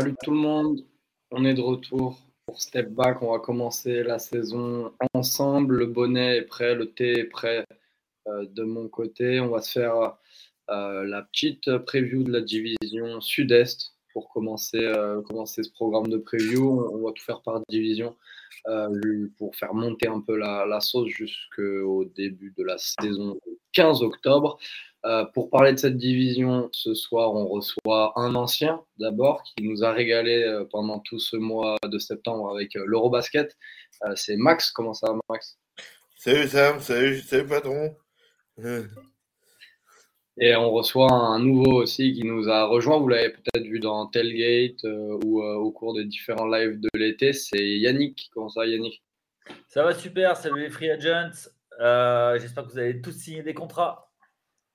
Salut tout le monde, on est de retour pour Step Back. On va commencer la saison ensemble. Le bonnet est prêt, le thé est prêt euh, de mon côté. On va se faire euh, la petite preview de la division sud-est pour commencer, euh, commencer ce programme de preview. On, va tout faire par division pour faire monter un peu la, sauce jusqu'au début de la saison 15 octobre. Euh, pour parler de cette division, ce soir, on reçoit un ancien d'abord qui nous a régalé euh, pendant tout ce mois de septembre avec euh, l'Eurobasket. c'est Max. Comment ça va, Max? Salut Sam, salut, salut patron. Et on reçoit un nouveau aussi qui nous a rejoint. Vous l'avez peut-être vu dans Tailgate ou au cours des différents lives de l'été. C'est Yannick. Comment ça, Yannick? Ça va super. Salut les free agents. J'espère que vous avez tous signé des contrats.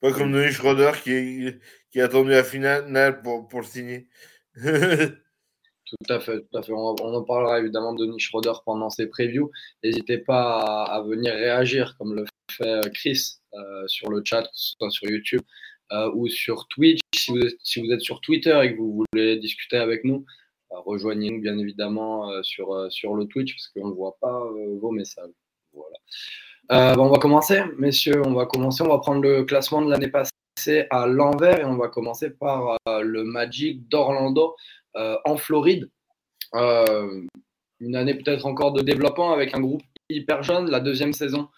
Pas comme Denis Schroeder qui, qui a attendu la finale pour, pour le signer. Tout à fait, tout à fait. On, en parlera évidemment de Denis Schroeder pendant ses previews. N'hésitez pas à, venir réagir comme le fait euh, Chris euh, sur le chat, que ce soit sur YouTube euh, ou sur Twitch. Si vous, êtes, si vous, êtes, sur Twitter et que vous voulez discuter avec nous, rejoignez-nous bien évidemment sur, sur le Twitch parce qu'on ne voit pas vos messages. Voilà. On va commencer, messieurs, on va commencer. On va prendre le classement de l'année passée à l'envers et on va commencer par le Magic d'Orlando en Floride. une année peut-être encore de développement avec un groupe hyper jeune. La deuxième saison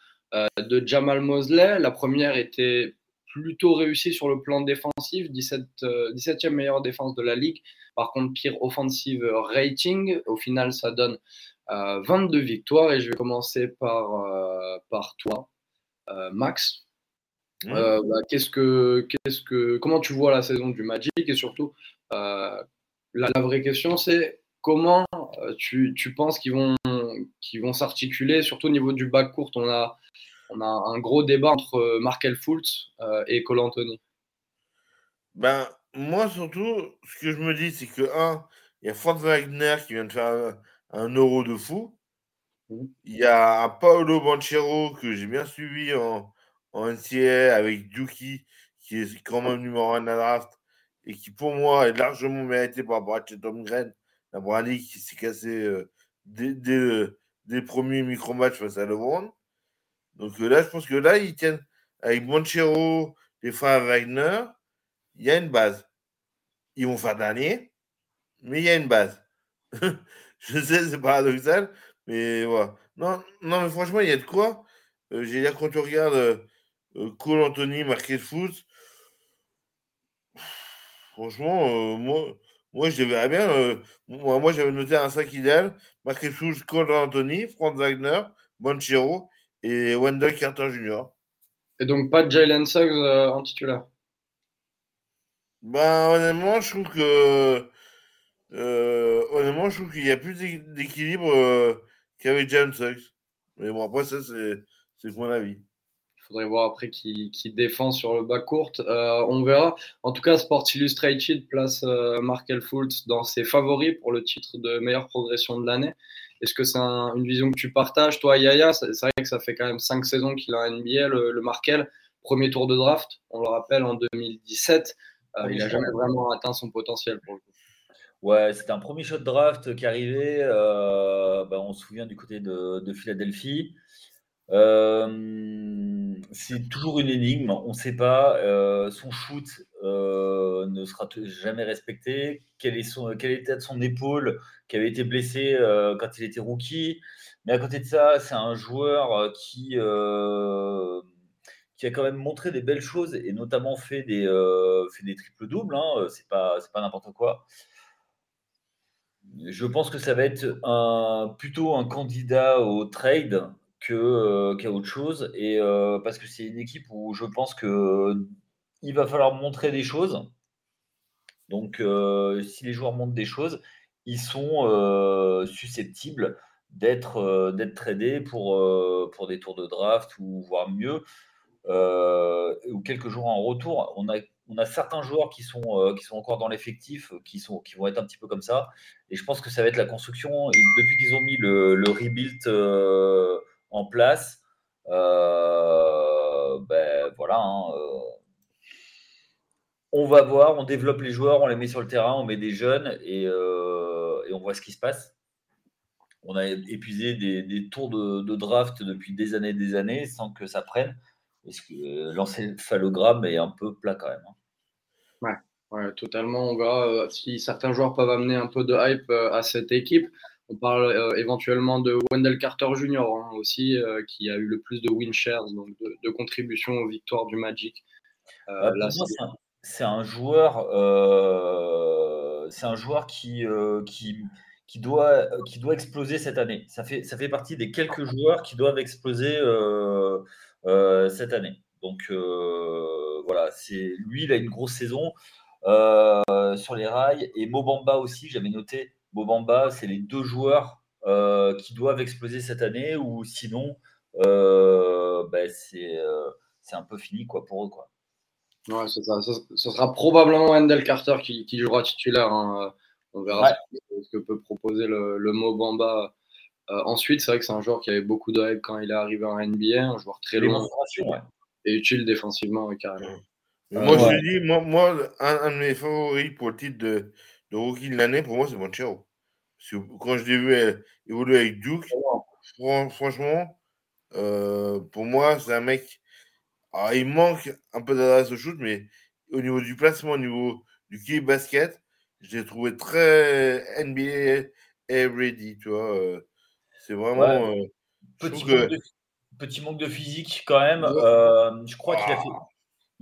de Jamal Mosley. La première était plutôt réussie sur le plan défensif, 17, 17e meilleure défense de la ligue. Par contre, pire offensive rating. Au final, ça donne 22 victoires et je vais commencer par, euh, par toi, euh, Max. Mmh. Euh, bah, qu'est-ce que, qu'est-ce que, comment tu vois la saison du Magic et surtout, la, la, vraie question c'est comment tu, tu, penses qu'ils vont, qu'ils vont s'articuler, surtout au niveau du bac court. On a, on a un gros débat entre Markel Fultz et Cole Anthony. Ben, moi, surtout, ce que je me dis, c'est que, un, il y a Franz Wagner qui vient de faire un euro de fou. Mmh. Il y a Paolo Banchero que j'ai bien suivi en, en NCAA avec Duki, qui est quand même numéro 1 de la draft et qui, pour moi, est largement mérité par rapport à Tom Green, la Brady qui s'est cassé euh, dès, dès, micro-match face à LeBron. Donc euh, là, je pense que là, ils tiennent avec Banchero, les frères Wagner, il y a une base. Ils vont faire dernier, mais il y a une base. Je sais, c'est paradoxal, mais voilà. Non, non, mais franchement, il y a de quoi. Euh, j'ai quand tu regardes euh, euh, Cole Anthony, marqué de foot, franchement, moi, moi, je verrais bien. moi, moi j'avais noté un 5 idéal. De foot, Cole Anthony, Franz Wagner, Bonchero et Wendell Carter Jr. Et donc, pas de Jalen Suggs en titulaire? Ben, honnêtement, je trouve que euh, honnêtement, je trouve qu'il y a plus d'équilibre euh, qu'avec James Suggs. Mais bon, après, ça, c'est mon avis. Faudrait voir après qui, défend sur le bas court. Euh, on verra. En tout cas, Sports Illustrated place euh, Markel Fultz dans ses favoris pour le titre de meilleure progression de l'année. Est-ce que c'est une vision que tu partages, toi, Yaya? C'est vrai que ça fait quand même cinq saisons qu'il a en NBA, le, Markel. Premier tour de draft, on le rappelle, en 2017. il n'a jamais vraiment atteint son potentiel pour le coup. Ouais, c'était un premier shot draft qui arrivait. Euh, bah, on se souvient du côté de, Philadelphie. Euh, c'est toujours une énigme. On ne sait pas. Euh, son shoot ne sera jamais respecté. Quel, est son, quel était son épaule qui avait été blessé quand il était rookie. Mais à côté de ça, c'est un joueur qui, qui a quand même montré des belles choses et notamment fait des, fait des triples doubles. Hein. C'est pas, pas n'importe quoi. Je pense que ça va être plutôt un candidat au trade que, euh, qu'à autre chose. Et euh, parce que c'est une équipe où je pense qu'il va falloir montrer des choses. Donc, euh, si les joueurs montrent des choses, ils sont susceptibles d'être, d'être tradés pour, pour des tours de draft ou voire mieux, ou quelques jours en retour. On a on a certains joueurs qui sont, qui sont encore dans l'effectif, qui, sont, qui vont être un petit peu comme ça. Et je pense que ça va être la construction. depuis qu'ils ont mis le, rebuild euh, en place, ben voilà. Hein, on va voir, on développe les joueurs, on les met sur le terrain, on met des jeunes et, euh, on voit ce qui se passe. On a épuisé des, tours de, draft depuis des années et des années sans que ça prenne. Parce que euh, est un peu plat quand même. Hein. Ouais, totalement. On verra euh, si certains joueurs peuvent amener un peu de hype à cette équipe. On parle éventuellement de Wendell Carter Jr. Hein, aussi, qui a eu le plus de win shares, donc de, de contributions aux victoires du Magic. Bah, c'est un joueur, euh, c'est un joueur qui, euh, qui, qui, doit, qui doit exploser cette année. Ça fait, ça fait partie des quelques joueurs qui doivent exploser euh, cette année. Donc voilà, c'est lui, il a une grosse saison sur les rails et Mobamba aussi. J'avais noté Mobamba, c'est les deux joueurs qui doivent exploser cette année ou sinon, ben, c'est c'est un peu fini quoi pour eux quoi. Ouais, c'est ça. Ce sera probablement Wendell Carter qui, qui jouera titulaire. Hein. On verra ce, que, peut proposer le, le Bamba. Euh, ensuite, c'est vrai que c'est un joueur qui avait beaucoup de hype quand il est arrivé en NBA, un joueur très long et utile défensivement, carrément. moi, je dis, moi, moi un, de mes favoris pour le titre de, de rookie de l'année, pour moi, c'est Monchero. Parce que quand je l'ai vu évoluer avec Duke, franchement, euh, pour moi, c'est un mec alors, il manque un peu d'adresse au shoot, mais au niveau du placement, au niveau du kick basket, je l'ai trouvé très NBA ready, tu vois. Euh, c'est vraiment. Euh, petit, manque de, petit, manque de, physique quand même. Euh, je crois qu'il a fait.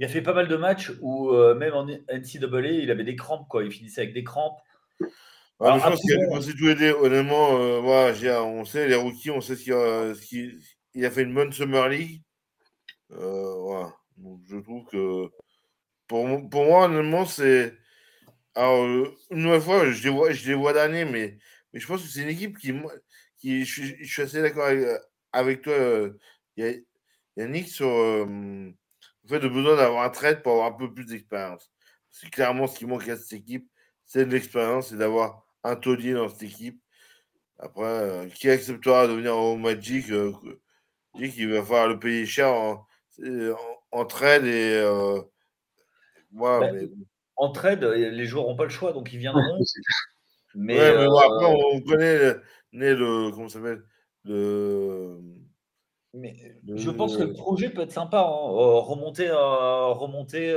Il a fait pas mal de matchs où même en NCAA, il avait des crampes, quoi. Il finissait avec des crampes. Alors, je pense qu'il a tout aidé. Honnêtement, voilà, on sait, les rookies, on sait ce qu'il il a fait une bonne Summer League. Euh, voilà. Donc, je trouve que pour, pour moi, honnêtement, c'est. Alors, euh, une nouvelle fois, je les vois, je les vois d'année, mais, mais je pense que c'est une équipe qui. qui je, suis, je suis assez d'accord avec, avec toi, euh, Yannick, sur le fait de besoin d'avoir un trade pour avoir un peu plus d'expérience. C'est clairement ce qui manque à cette équipe, c'est de l'expérience et d'avoir un taulier dans cette équipe. Après, qui acceptera de venir au Magic, dit qu'il va falloir le payer cher en, en, trade et. Euh, bah, en trade, les joueurs n'ont pas le choix, donc ils viendront. mais, après, euh, on connaît le. comment ça s'appelle le. Mais je pense que le projet peut être sympa. Hein. Euh, remonter, remonter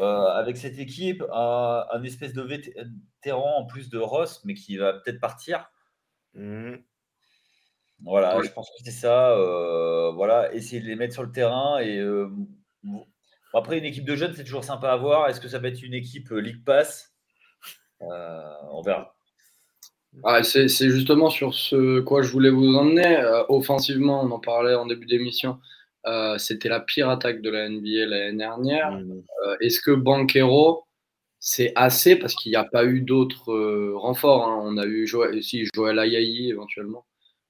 avec cette équipe un espèce de vétéran en plus de Ross, mais qui va peut-être partir. Mmh. Voilà, je pense que c'est ça. Euh, voilà, essayer de les mettre sur le terrain. Et euh, après, une équipe de jeunes, c'est toujours sympa à voir. Est-ce que ça va être une équipe euh, League Pass? On verra. Ah, c'est justement sur ce quoi je voulais vous emmener. offensivement, on en parlait en début d'émission. C'était la pire attaque de la NBA l'année dernière. Mmh. Est-ce que Banquero, c'est assez? Parce qu'il n'y a pas eu d'autres renforts hein. On a eu Joël, si, Joël Ayayi éventuellement.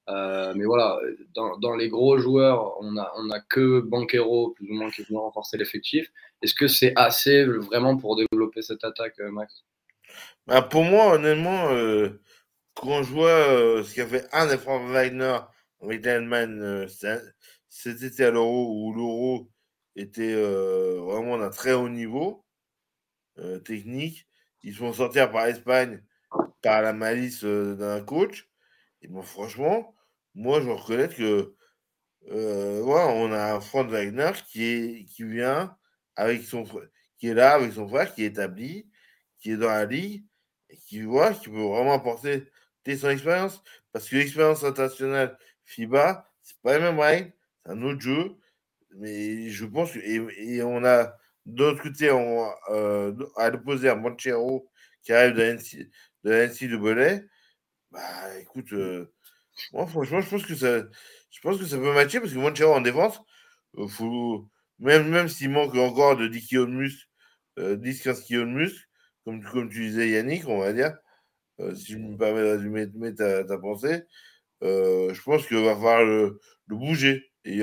Euh, mais voilà, dans, dans, les gros joueurs, on a, on a que Banquero, plus ou moins, qui vient renforcer l'effectif. Est-ce que c'est assez vraiment pour développer cette attaque, euh, Max? Bah Pour moi, honnêtement, euh, quand je vois euh, ce qu'a fait un des Frank Wagner avec cet été à l'Euro, où l'Euro était vraiment d'un très haut niveau technique, ils se font par Espagne par la malice d'un coach. Et moi, franchement, moi, je reconnais que euh, on a un Franz Wagner qui, est, vient avec son qui est là avec son frère, qui est établi, qui est dans la ligue, et qui voit, qui peut vraiment apporter son expérience. Parce que l'expérience internationale FIBA, c'est pas les mêmes règles, c'est un autre jeu. Mais je pense que. Et, on a d'autre côté, on, euh, à l'opposé, à Monchero qui arrive de la NCAA. Bah écoute, euh, moi, franchement, je pense que ça, je pense que ça peut matcher parce que Monchero en défense, euh, faut, même, même s'il manque encore de 10 kg de muscle, 10-15 kg de muscle, comme, comme tu disais Yannick, on va dire, euh, si je me permets de résumer ta, ta pensée, euh, je pense qu'il va falloir le, le bouger. Et,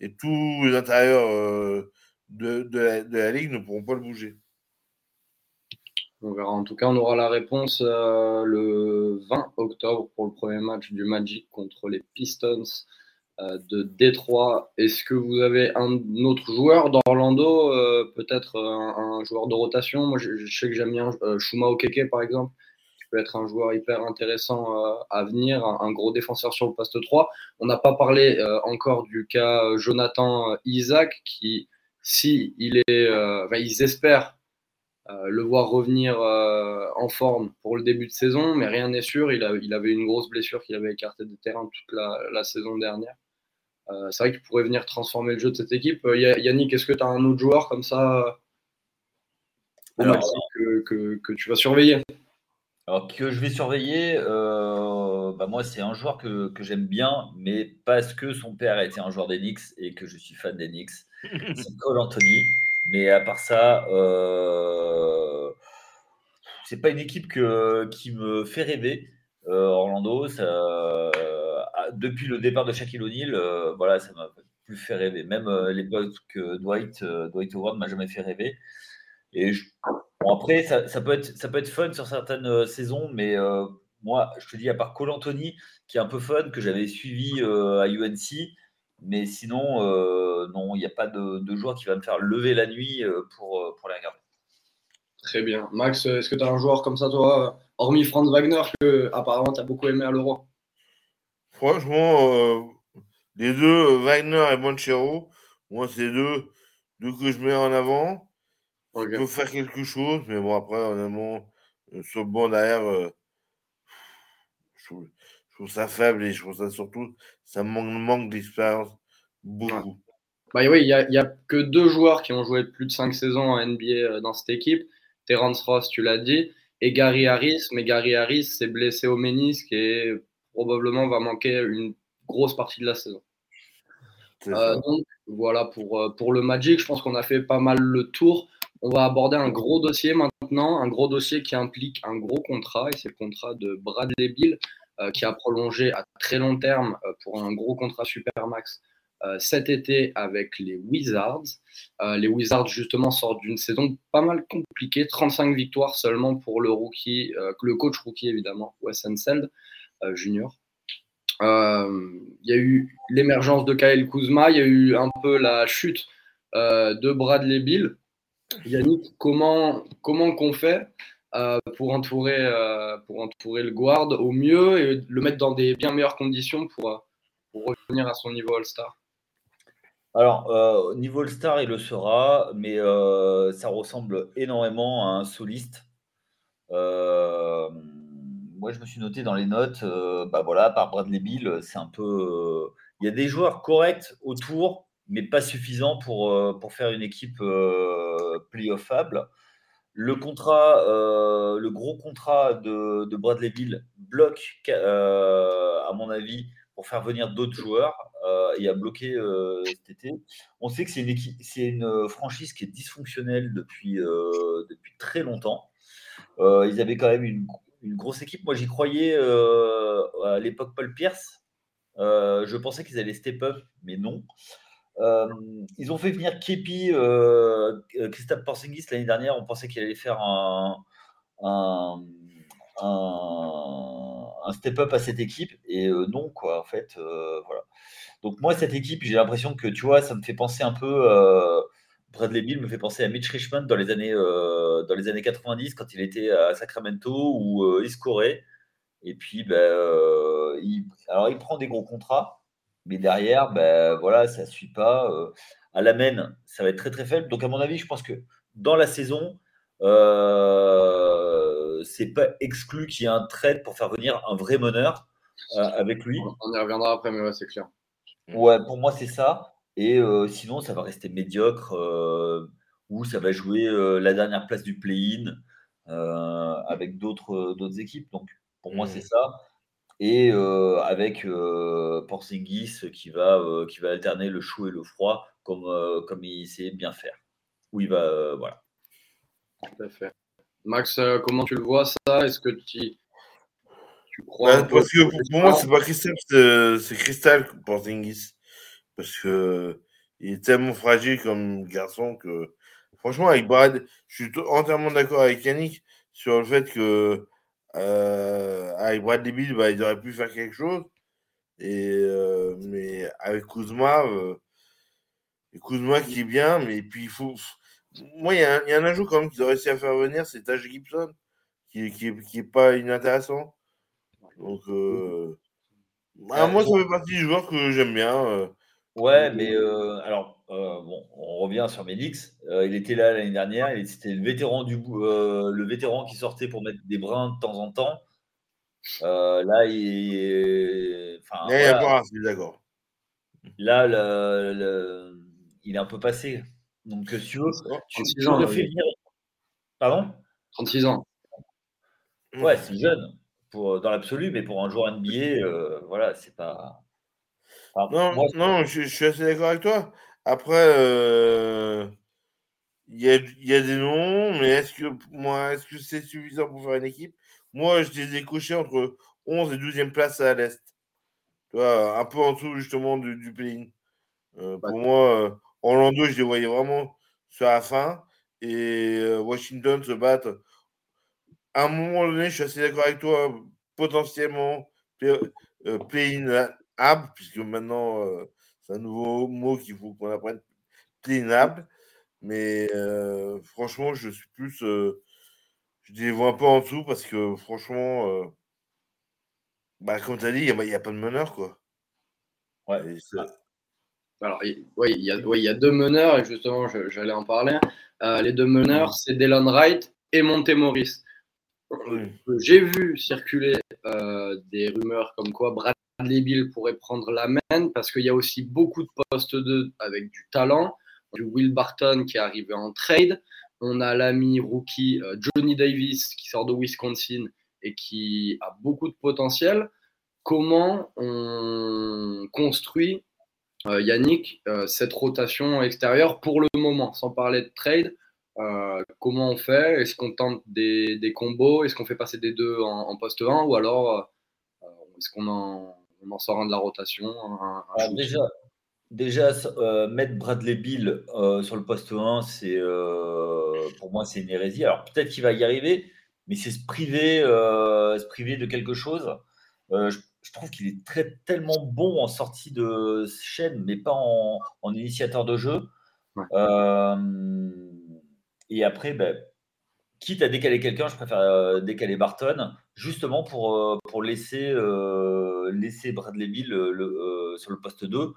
et, tous les intérieurs de, de, la, de, la, ligue ne pourront pas le bouger. On verra. En tout cas, on aura la réponse le 20 octobre pour le premier match du Magic contre les Pistons de Détroit. Est-ce que vous avez un autre joueur d'Orlando, peut-être un, joueur de rotation? Moi, je, sais que j'aime bien Shuma Okeke, par exemple, peut être un joueur hyper intéressant à venir, un, gros défenseur sur le poste 3. On n'a pas parlé encore du cas Jonathan Isaac, qui, si il est, ils espèrent euh, le voir revenir euh, en forme pour le début de saison, mais rien n'est sûr. Il, avait une grosse blessure qu'il avait écarté de terrain toute la, saison dernière. Euh, c'est vrai qu'il pourrait venir transformer le jeu de cette équipe. Yannick, est-ce que tu as un autre joueur comme ça que, tu vas surveiller? Alors que je vais surveiller, bah, moi c'est un joueur que, que j'aime bien, mais parce que son père a été un joueur d'Enix et que je suis fan d'Enix. c'est Cole Anthony. Mais à part ça, euh, c'est pas une équipe que, qui me fait rêver. Euh, Orlando, ça, depuis le départ de Shaquille O'Neal, euh, voilà, ça m'a plus fait rêver. Même l'époque que Dwight, Dwight Howard m'a jamais fait rêver. Et après, ça, ça, peut être, ça peut être fun sur certaines saisons, mais moi, je te dis, à part Cole Anthony, qui est un peu fun, que j'avais suivi à UNC, mais sinon, euh, non, il n'y a pas de, joueur qui va me faire lever la nuit euh, pour, euh, pour les regarder. Très bien. Max, est-ce que tu as un joueur comme ça, toi, hormis Franz Wagner, que apparemment tu as beaucoup aimé à l'Euro? Franchement, les deux, Wagner et Bonchero, moi, c'est deux, deux que je mets en avant. Okay. peut faire quelque chose, mais bon, après, honnêtement, sur le banc derrière, je, trouve ça faible et je trouve ça surtout, ça manque, manque d'expérience beaucoup. Bah oui, il n'y a, que deux joueurs qui ont joué plus de cinq saisons en NBA euh, dans cette équipe. Terence Ross, tu l'as dit, et Gary Harris. Mais Gary Harris s'est blessé au ménisque et probablement va manquer une grosse partie de la saison. Euh, donc voilà pour, euh, pour le Magic. Je pense qu'on a fait pas mal le tour. On va aborder un gros dossier maintenant, un gros dossier qui implique un gros contrat, et c'est le contrat de Bradley Bill. Euh, qui a prolongé à très long terme euh, pour un gros contrat Supermax euh, cet été avec les Wizards. les Wizards, justement, sortent d'une saison pas mal compliquée. 35 victoires seulement pour le rookie, le coach rookie, évidemment, Wes Unseld, junior. Il y a eu l'émergence de Kyle Kuzma, il y a eu un peu la chute de Bradley Bill. Yannick, comment, comment qu'on fait euh, pour, entourer, euh, pour entourer le guard au mieux et le mettre dans des bien meilleures conditions pour, euh, revenir à son niveau All-Star? Alors, au niveau All-Star, il le sera, mais ça ressemble énormément à un soliste. moi, je me suis noté dans les notes, bah voilà, par Bradley Bill, c'est un peu. Il y a des joueurs corrects autour, mais pas suffisants pour, pour faire une équipe playoffable. Le contrat, euh, le gros contrat de, Bradley Bill bloque, euh, à mon avis, pour faire venir d'autres joueurs euh, et a bloqué cet été. On sait que c'est une, c'est une franchise qui est dysfonctionnelle depuis, depuis très longtemps. ils avaient quand même une, grosse équipe. Moi, j'y croyais à l'époque Paul Pierce. je pensais qu'ils allaient step up, mais non. Euh, ils ont fait venir Kepi, euh, euh, Christophe Porzingis l'année dernière. On pensait qu'il allait faire un, step-up à cette équipe. Et non, quoi, en fait. voilà. Donc, moi, cette équipe, j'ai l'impression que, tu vois, ça me fait penser un peu. Bradley Bill me fait penser à Mitch Richmond dans les années, dans les années 90, quand il était à Sacramento, où il scorait. Et puis, ben, alors, il prend des gros contrats. Mais derrière, ben, voilà, ça ne suit pas. Euh, à la main, ça va être très très faible. Donc, à mon avis, je pense que dans la saison, euh, c'est pas exclu qu'il y ait un trade pour faire venir un vrai meneur euh, avec lui. On y reviendra après, mais ouais, c'est clair. Ouais, pour moi, c'est ça. Et euh, sinon, ça va rester médiocre ou ça va jouer la dernière place du play-in avec d'autres équipes. Donc, pour moi, c'est ça et avec Porzingis qui va, qui va alterner le chaud et le froid comme, comme il sait bien faire. Où il va, voilà. Tout à fait. Max, comment tu le vois ça? Est-ce que tu, tu crois Parce que pour, moi, c'est pas Christophe, c'est Crystal Porzingis. Parce que il est tellement fragile comme garçon que franchement, avec Brad, je suis entièrement d'accord avec Yannick sur le fait que euh, avec Bradley Bill, bah, il aurait pu faire quelque chose. Et, euh, mais avec Kuzma, euh, Kuzma qui est bien, mais puis il faut. Moi, il y, a un ajout quand même qu'ils ont réussi à faire venir, c'est Taj Gibson, qui, qui, qui est pas inintéressant. Donc, euh, bah, moi, ça fait partie du joueur que j'aime bien. Euh. Ouais, mais euh, alors, bon, on revient sur Mélix. il était là l'année dernière. C'était le vétéran du le vétéran qui sortait pour mettre des brins de temps en temps. là, il, enfin, il voilà. d'accord. Là, le, il est un peu passé. Donc, si tu veux, tu, tu ans, fais venir. Pardon? 36 ans. Ouais, c'est jeune pour, dans l'absolu, mais pour un joueur NBA, euh, voilà, c'est pas. Non, non je, suis assez d'accord avec toi. Après, euh, il y, a, y, a, des noms, mais est-ce que moi, est-ce que c'est suffisant pour faire une équipe? Moi, je les ai cochés entre 11 et 12e place à l'Est. Tu vois, un peu en dessous justement du, du euh, pour moi, Orlando, je les voyais vraiment sur la fin. Et Washington se battre à un moment donné, je suis assez d'accord avec toi, potentiellement euh, play-in ab, puisque maintenant, euh, c'est un nouveau mot qu'il faut qu'on apprenne, ab. Mais euh, franchement, je suis plus. je les vois un peu en dessous parce que franchement, bah, comme tu as dit, il n'y a, pas de meneur, quoi. Ouais. Ah. Alors, oui, il y, a, il y a deux meneurs, et justement, j'allais en parler. les deux meneurs, mmh. c'est Dylan Wright et Monte j'ai vu circuler euh, des rumeurs comme quoi Bradley Bill pourrait prendre la main parce qu'il y a aussi beaucoup de postes 2 avec du talent. Du Will Barton qui est arrivé en trade. On a l'ami rookie euh, Johnny Davis qui sort de Wisconsin et qui a beaucoup de potentiel. Comment on construit, euh, Yannick, cette rotation extérieure pour le moment, sans parler de trade euh, comment on fait? Est-ce qu'on tente des, des combos? Est-ce qu'on fait passer des deux en, poste 1 Ou alors euh, est-ce qu'on en, en, sort un de la rotation Déjà, déjà euh, mettre Bradley Bill sur le poste 1, c'est pour moi c'est une hérésie. Alors peut-être qu'il va y arriver, mais c'est se priver, se priver de quelque chose. Je, je, trouve qu'il est très, tellement bon en sortie de chaîne, mais pas en, en initiateur de jeu. Ouais. Et après, ben, quitte à décaler quelqu'un, je préfère euh, décaler Barton, justement pour, euh, pour laisser, euh, laisser Bradley Bill sur le poste 2.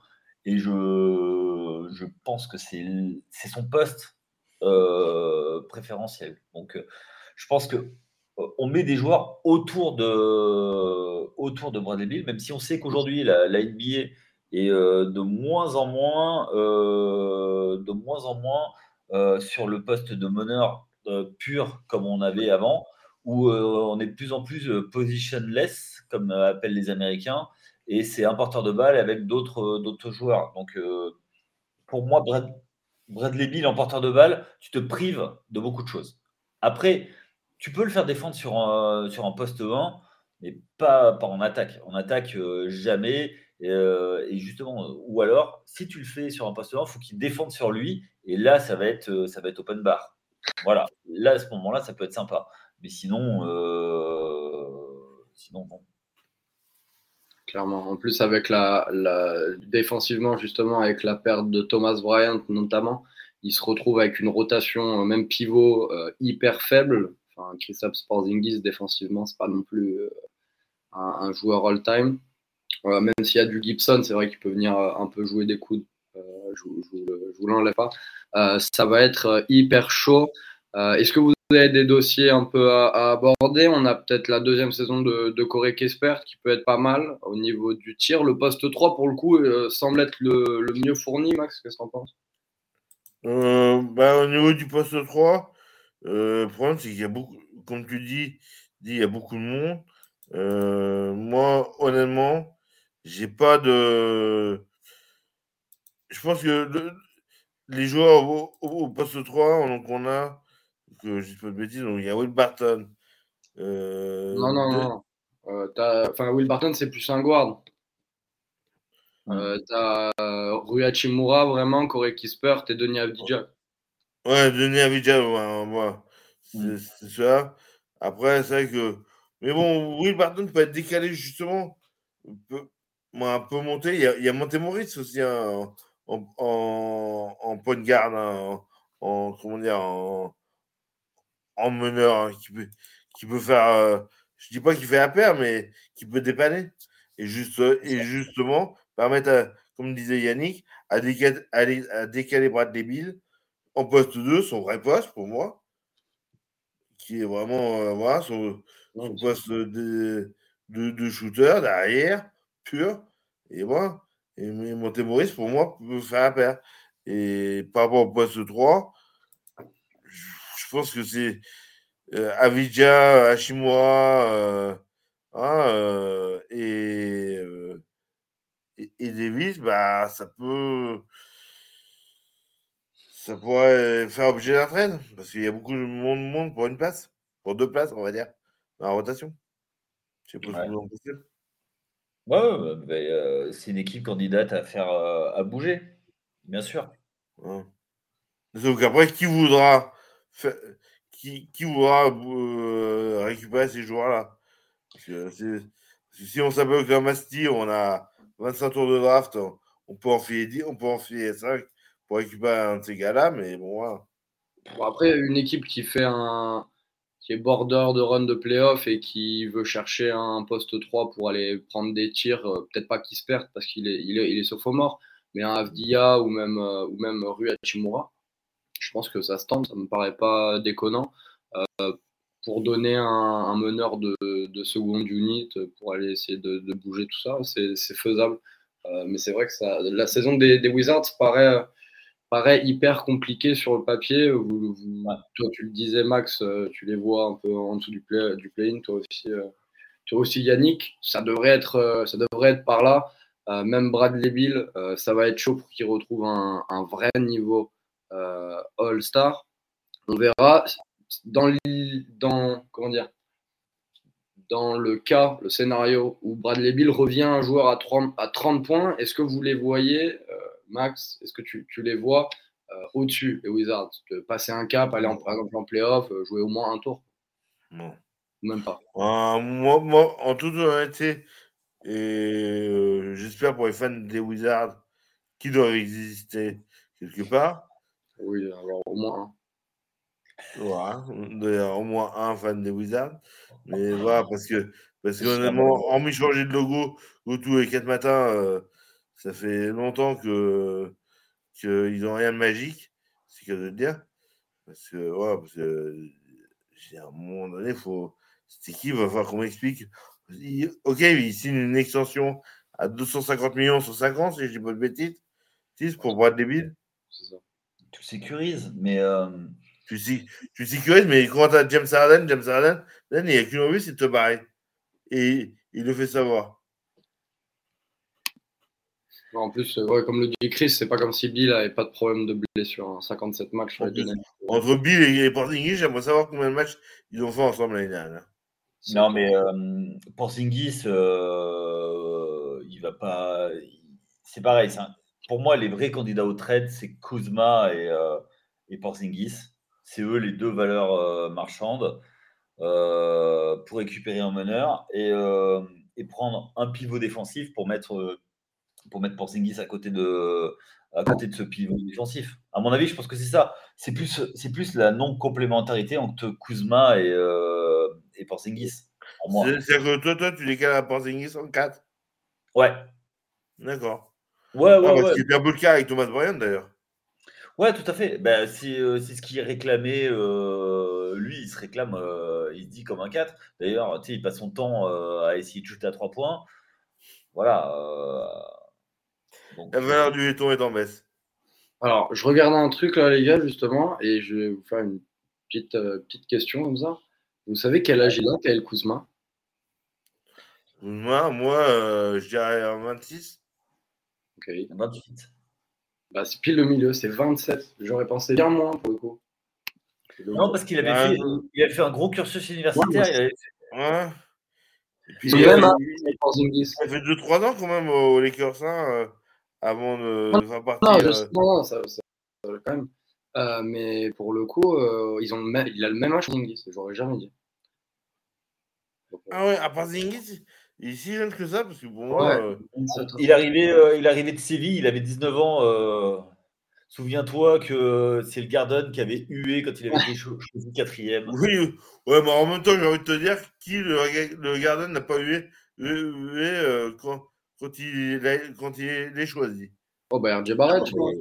Et je, je pense que c'est son poste préférentiel. Donc, je pense que on met des joueurs autour de, autour de Bradley Bill, même si on sait qu'aujourd'hui, la, la, NBA est de moins en moins, de moins en moins sur le poste de meneur euh, pur comme on avait avant, où euh, on est de plus en plus positionless, comme appellent les Américains, et c'est un porteur de balle avec d'autres joueurs. Donc, pour moi, Bradley Bill en porteur de balle, tu te prives de beaucoup de choses. Après, tu peux le faire défendre sur un, sur un poste 1, mais pas, pas en attaque. En attaque, jamais. Et, justement, ou alors, si tu le fais sur un poste 1, il faut qu'il défende sur lui et là, ça va être, euh, ça va être open bar. Voilà. Là, à ce moment-là, ça peut être sympa. Mais sinon, euh, sinon bon. Clairement. En plus, avec la, défensivement, justement, avec la perte de Thomas Bryant notamment, il se retrouve avec une rotation, euh, même pivot, hyper faible. Enfin, Christophe Sporzingis, défensivement, c'est pas non plus un, joueur all-time. même s'il y a du Gibson, c'est vrai qu'il peut venir un peu jouer des coups je ne vous l'enlève pas. Euh, ça va être euh, hyper chaud. Euh, est-ce que vous avez des dossiers un peu à, aborder? On a peut-être la deuxième saison de, de Corée Kespert qui peut être pas mal au niveau du tir. Le poste 3, pour le coup, semble être le, mieux fourni. Max, qu'est-ce que tu en penses bah, Au niveau du poste 3, le problème, c'est qu'il y a beaucoup, comme tu dis, il y a beaucoup de monde. moi, honnêtement, j'ai pas de je pense que les joueurs au, poste 3, donc on a, que je dis pas de bêtises, donc il y a Will Barton. Euh, non, non, non. Euh, enfin, Will Barton, c'est plus un guard. Euh, t'as Rui Hachimura, vraiment, Corey Kispert et Denis Avdija. Ouais, Denis Avdija, ouais, mm. c'est ça. Après, c'est vrai que. Mais bon, Will Barton peut être décalé justement. un peu monté. Il y a, il y a Montemoritz aussi hein, en, en, en, point de garde, hein, en, comment dire, en, en meneur, hein, qui, peut, qui peut faire. Euh, je dis pas qu'il fait la paire, mais qui peut dépanner. Et, juste, et justement, permettre, comme disait Yannick, à décaler, à décaler Bradley Bill en poste 2, son vrai poste pour moi, qui est vraiment euh, voilà, son, son poste de, de, de, shooter derrière, pur. Et voilà. Et Montemoris, pour moi, peut faire la paire. Et par rapport au poste 3, je pense que c'est euh, Avidja, Hashimura euh, hein, euh, et, euh, et, et, Davis, bah, ça peut. Ça pourrait faire objet d'un trade, parce qu'il y a beaucoup de monde, monde pour une place, pour deux places, on va dire, dans la rotation. Je sais pas ouais. ce que vous en pensez. Ouais, bah, euh, c'est une équipe candidate à faire à bouger, bien sûr. Ouais. Donc après, qui voudra faire, qui, qui voudra euh, récupérer ces joueurs-là? Si on s'appelle qu'un Masti, on a 25 tours de draft, on peut en filer 10, on peut en filer 5 pour récupérer un de ces gars-là, mais bon, voilà. Bon, après, une équipe qui fait un qui est border de run de playoff et qui veut chercher un poste 3 pour aller prendre des tirs, euh, peut-être pas qu'il se perde parce qu'il est, il est, il sophomore, mais un Avdia ou même, euh, ou même Rui Hachimura, je pense que ça se tente, ça me paraît pas déconnant. Euh, pour donner un, meneur de, de, seconde unit, pour aller essayer de, bouger tout ça, c'est faisable. Mais c'est vrai que la saison des, Wizards paraît, paraît hyper compliquée sur le papier. Vous, vous, toi, tu le disais, Max, euh, tu les vois un peu en dessous du play-in, du play toi, aussi, euh, toi aussi, Yannick. Ça devrait être, euh, ça devrait être par là. même Bradley Bill, ça va être chaud pour qu'il retrouve un, un, vrai niveau All-Star. On verra. Dans, dans, comment dire, dans le cas, le scénario où Bradley Bill revient un joueur à 30, à 30 points, est-ce que vous les voyez, Max, est-ce que tu, tu, les vois euh, au-dessus des Wizards? De Passer un cap, aller en, par exemple en playoff, euh, jouer au moins un tour? Non. Même pas. moi, moi, en toute honnêteté, et j'espère pour les fans des Wizards qui doivent exister quelque part. Oui, alors au moins un. Voilà, d'ailleurs, au moins un fan des Wizards. Mais voilà, parce que, parce que honnêtement, en changer de logo tous les quatre matins, euh, ça fait longtemps que qu'ils n'ont rien de magique, c'est que de dire. Parce que, voilà, parce que, à un moment donné, faut, cette équipe va falloir qu'on m'explique? Ok, il signe une extension à 250 millions sur 50, si je dis pas de bêtises, pour boire des billes. Tu sécurises, mais. Euh tu, tu sécurises, mais quand tu as James Harden, James Harden, il n'y a qu'une envie, c'est de te barrer. Et il le fait savoir. En plus, ouais, comme le dit Chris, c'est pas comme si Bill n'avait pas de problème de blessure. Hein. 57 matchs. En plus, entre Bill et Porzingis, j'aimerais savoir combien de matchs ils ont fait ensemble l'année dernière. Non, mais euh, Porzingis, euh, il va pas. C'est pareil. Un... Pour moi, les vrais candidats au trade, c'est Kuzma et, euh, et Porzingis. C'est eux les deux valeurs euh, marchandes euh, pour récupérer un meneur et, euh, et, prendre un pivot défensif pour mettre, pour mettre Porzingis à côté de, à côté de ce pivot défensif. À mon avis, je pense que c'est ça. C'est plus, c'est plus la non-complémentarité entre Kuzma et, euh, et Porzingis. C'est-à-dire que toi, toi, tu décales à Porzingis en 4 Ouais. D'accord. Ouais, ouais, ah, ouais. C'est peu le cas avec Thomas Bryant d'ailleurs. Ouais, tout à fait. Ben, c'est, euh, ce qui est réclamé. Euh, lui, il se réclame, euh, il se dit comme un 4. D'ailleurs, il passe son temps euh, à essayer de shooter à 3 points. Voilà. Donc, La valeur du laiton est en baisse. Alors, je regarde un truc là, les gars, justement, et je vais vous faire une petite, euh, petite question comme ça. Vous savez quel âge il a, Kyle Kuzma? Moi, moi euh, je dirais un 26. Ok. 28. Bah, c'est pile le milieu, c'est 27. J'aurais pensé bien moins pour le coup. Non, parce qu'il avait, Ah, fait, il avait fait un gros cursus universitaire. Ouais, il avait- Ouais. Et puis, C'est il même a- un Porzingis. ça fait 2-3 ans quand même aux Lakers hein, euh, avant de, de faire partie. Non, euh, je- non, non, ça, ça- ça va quand même. Euh, mais pour le coup, euh, ils ont le même, il a le même âge que Porzingis, j'aurais jamais dit. Donc, euh, Ah ouais, à Porzingis, il est si jeune que ça Parce que pour moi. Euh, il, arrivait, euh, il arrivait de Séville, il avait 19 ans. Euh, souviens-toi que c'est le Garden qui avait hué quand il avait été choisi quatrième. Oui, ouais, mais en même temps, j'ai envie de te dire qui le, le Garden n'a pas hué, hué quand, quand, il, quand il est choisi. Oh, bah, RJ Barrett, tu vois.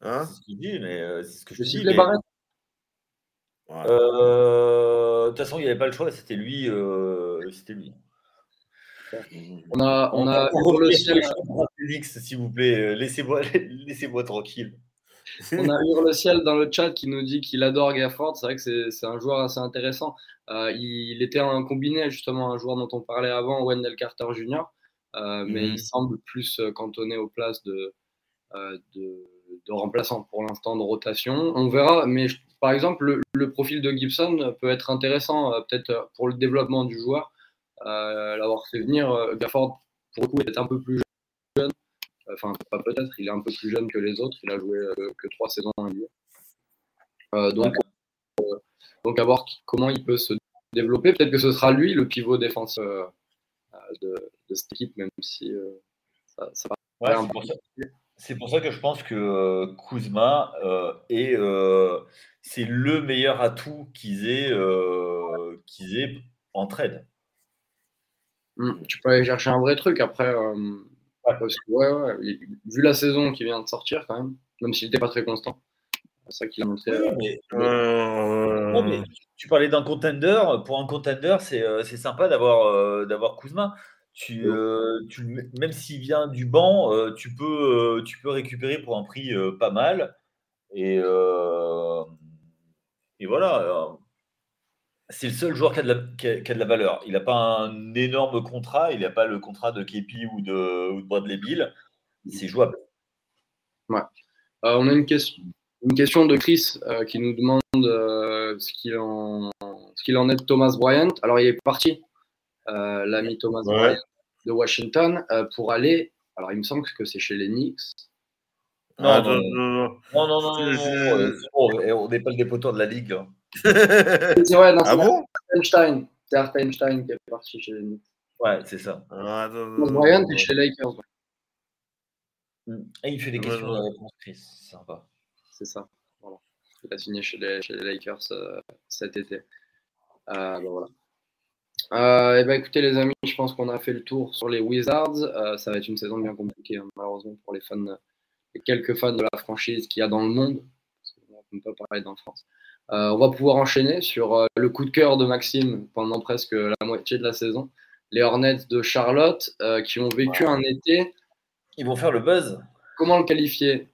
Hein? c'est ce qu'il dit, mais c'est ce que je, dis. Mais... Barrett. De toute façon, il n'y avait pas le choix, c'était lui. c'était lui. On a, on a le ciel. S'il vous plaît, euh, laissez-moi laissez tranquille. On a eu le ciel dans le chat qui nous dit qu'il adore Gafford. C'est vrai que c'est un joueur assez intéressant. Euh, il, était un combiné, justement, un joueur dont on parlait avant, Wendell Carter Jr., euh, mais il semble plus cantonné aux places de, de, de remplaçant pour l'instant de rotation. On verra, mais par exemple, le, le, profil de Gibson peut être intéressant, peut-être pour le développement du joueur. Euh, l'avoir fait venir. Euh, Gafford, pour le coup, est un peu plus jeune. Enfin, pas peut-être, il est un peu plus jeune que les autres. Il a joué euh, que trois saisons en donc, donc, à voir comment il peut se développer. Peut-être que ce sera lui le pivot défenseur de, cette équipe, même si ça, ça va c'est pour, ça que je pense que Kuzma est c'est le meilleur atout qu'ils aient, qu'ils aient en trade. Hmm, tu peux aller chercher un vrai truc après. Euh, vu la saison qui vient de sortir, quand même, même s'il n'était pas très constant. C'est ça qu'il a montré. Euh, tu parlais d'un contender. Pour un contender, c'est euh, sympa d'avoir d'avoir Kuzma. Tu, tu, même s'il vient du banc, tu, peux, tu peux récupérer pour un prix pas mal. Et, et voilà c'est le seul joueur qui a de la, valeur. Il n'a pas un énorme contrat, il n'a pas le contrat de Kepi ou de, ou de Bradley Bill. C'est jouable. Ouais. Euh, on a une question, une question de Chris euh, qui nous demande euh, ce qu'il en, en, est de Thomas Bryant. Alors, il est parti, l'ami Thomas Bryant de Washington, pour aller. Alors, il me semble que c'est chez les Knicks. Non, non, non, non, non, on n'est pas le dépotoir de la ligue. c'est vrai, non, ah bon? Einstein. C'est Art Einstein qui est parti chez les Knicks. Ouais, c'est ça. Ah, Brian, t'es chez les Lakers. Et il fait des questions de réponse, Chris. C'est sympa. C'est ça. Voilà. Il a signé chez les, chez les Lakers euh, cet été. Euh, ben voilà. Euh, et ben écoutez les amis, je pense qu'on a fait le tour sur les Wizards. Ça va être une saison bien compliquée hein, malheureusement pour les fans, les quelques fans de la franchise qu'il y a dans le monde. Qu'on ne peut pas parler d'en France. On va pouvoir enchaîner sur le coup de cœur de Maxime pendant presque la moitié de la saison. Les Hornets de Charlotte qui ont vécu un été. Ils vont faire le buzz. Comment le qualifier?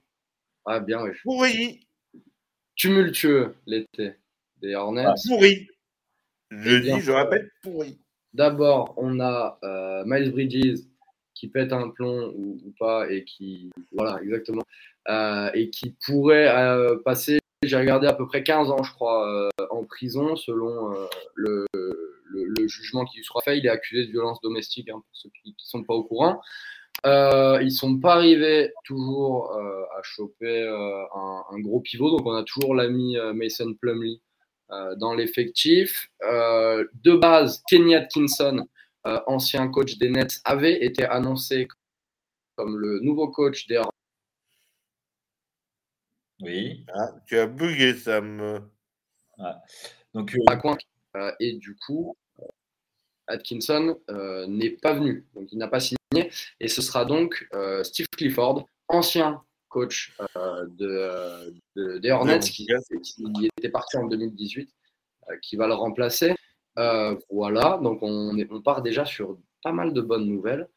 Ah bien, oui. Pourri. Tumultueux l'été des Hornets. Ah, pourri. Je dis, je répète, pourri. D'abord, on a Miles Bridges qui pète un plomb ou, pas et qui voilà exactement et qui pourrait passer j'ai regardé à peu près 15 ans, je crois, euh, en prison, selon euh, le, jugement qui lui sera fait. Il est accusé de violence domestique, hein, pour ceux qui ne sont pas au courant. Euh, ils ne sont pas arrivés toujours à choper un, gros pivot, donc on a toujours l'ami Mason Plumley dans l'effectif. de base, Kenny Atkinson, ancien coach des Nets, avait été annoncé comme le nouveau coach des oui. Ah, tu as bugué, Sam. Donc, euh, euh, et du coup, Atkinson euh, n'est pas venu, donc il n'a pas signé. Et ce sera donc Steve Clifford, ancien coach de, des Hornets, qui, était parti en 2018, qui va le remplacer. voilà, donc on, on part déjà sur pas mal de bonnes nouvelles.